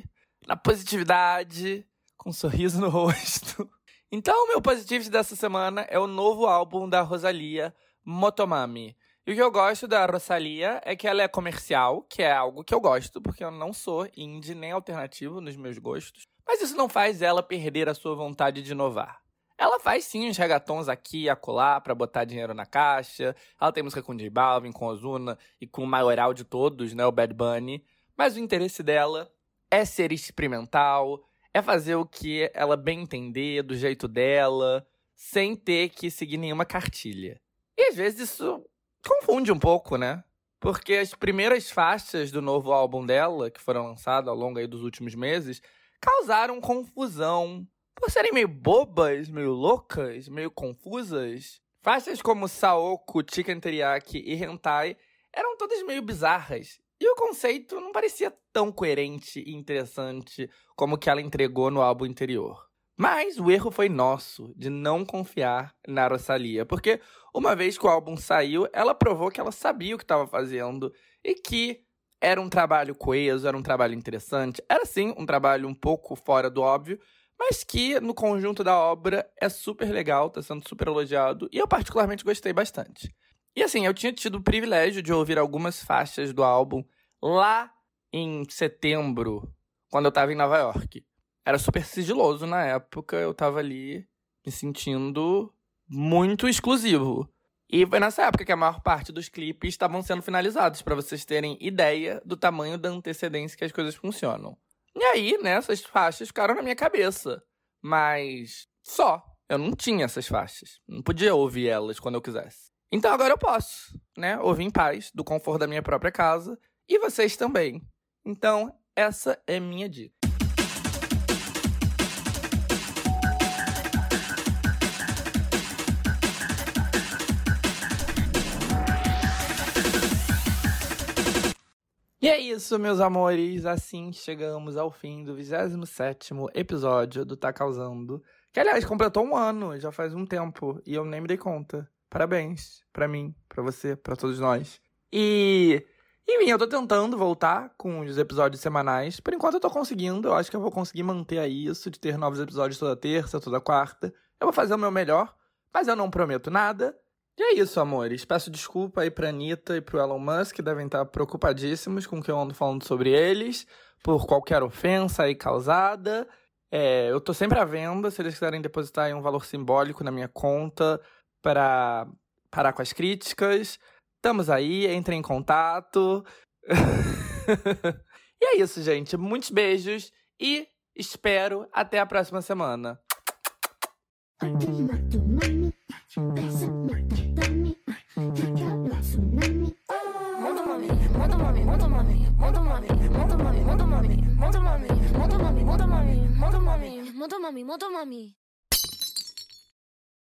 na positividade, com um sorriso no (laughs) rosto. Então, o meu positivity dessa semana é o novo álbum da Rosalia, Motomami. E o que eu gosto da Rosalia é que ela é comercial, que é algo que eu gosto, porque eu não sou indie nem alternativo nos meus gostos. Mas isso não faz ela perder a sua vontade de inovar. Ela faz sim uns regatons aqui e acolá pra botar dinheiro na caixa. Ela tem música com J Balvin, com Ozuna e com o maioral de todos, né, o Bad Bunny. Mas o interesse dela é ser experimental, é fazer o que ela bem entender, do jeito dela, sem ter que seguir nenhuma cartilha. E às vezes isso confunde um pouco, né? Porque as primeiras faixas do novo álbum dela, que foram lançadas ao longo dos últimos meses, causaram confusão, por serem meio bobas, meio loucas, meio confusas, faixas como Saoko, Chicken Teriyaki e Hentai eram todas meio bizarras. E o conceito não parecia tão coerente e interessante como que ela entregou no álbum anterior. Mas o erro foi nosso de não confiar na Rosalia, porque uma vez que o álbum saiu, ela provou que ela sabia o que estava fazendo e que era um trabalho coeso, era um trabalho interessante, era sim um trabalho um pouco fora do óbvio, mas que no conjunto da obra é super legal, tá sendo super elogiado, e eu particularmente gostei bastante. E assim, eu tinha tido o privilégio de ouvir algumas faixas do álbum lá em setembro, quando eu tava em Nova York. Era super sigiloso na época, eu tava ali me sentindo muito exclusivo. E foi nessa época que a maior parte dos clipes estavam sendo finalizados, para vocês terem ideia do tamanho da antecedência que as coisas funcionam. E aí, né, essas faixas ficaram na minha cabeça. Mas só. Eu não tinha essas faixas. Não podia ouvir elas quando eu quisesse. Então agora eu posso, né? Ouvir em paz, do conforto da minha própria casa. E vocês também. Então, essa é minha dica. E é isso, meus amores. Assim chegamos ao fim do 27 episódio do Tá Causando. Que, aliás, completou um ano, já faz um tempo. E eu nem me dei conta. Parabéns para mim, para você, para todos nós. E. Enfim, eu tô tentando voltar com os episódios semanais. Por enquanto eu tô conseguindo. Eu acho que eu vou conseguir manter aí isso, de ter novos episódios toda terça, toda quarta. Eu vou fazer o meu melhor, mas eu não prometo nada. E é isso, amores. Peço desculpa aí pra Anitta e pro Elon Musk, que devem estar preocupadíssimos com o que eu ando falando sobre eles, por qualquer ofensa aí causada. É, eu tô sempre à venda, se eles quiserem depositar um valor simbólico na minha conta para parar com as críticas. Estamos aí, entrem em contato. (laughs) e é isso, gente. Muitos beijos e espero até a próxima semana. Motomami, motomami, motomami,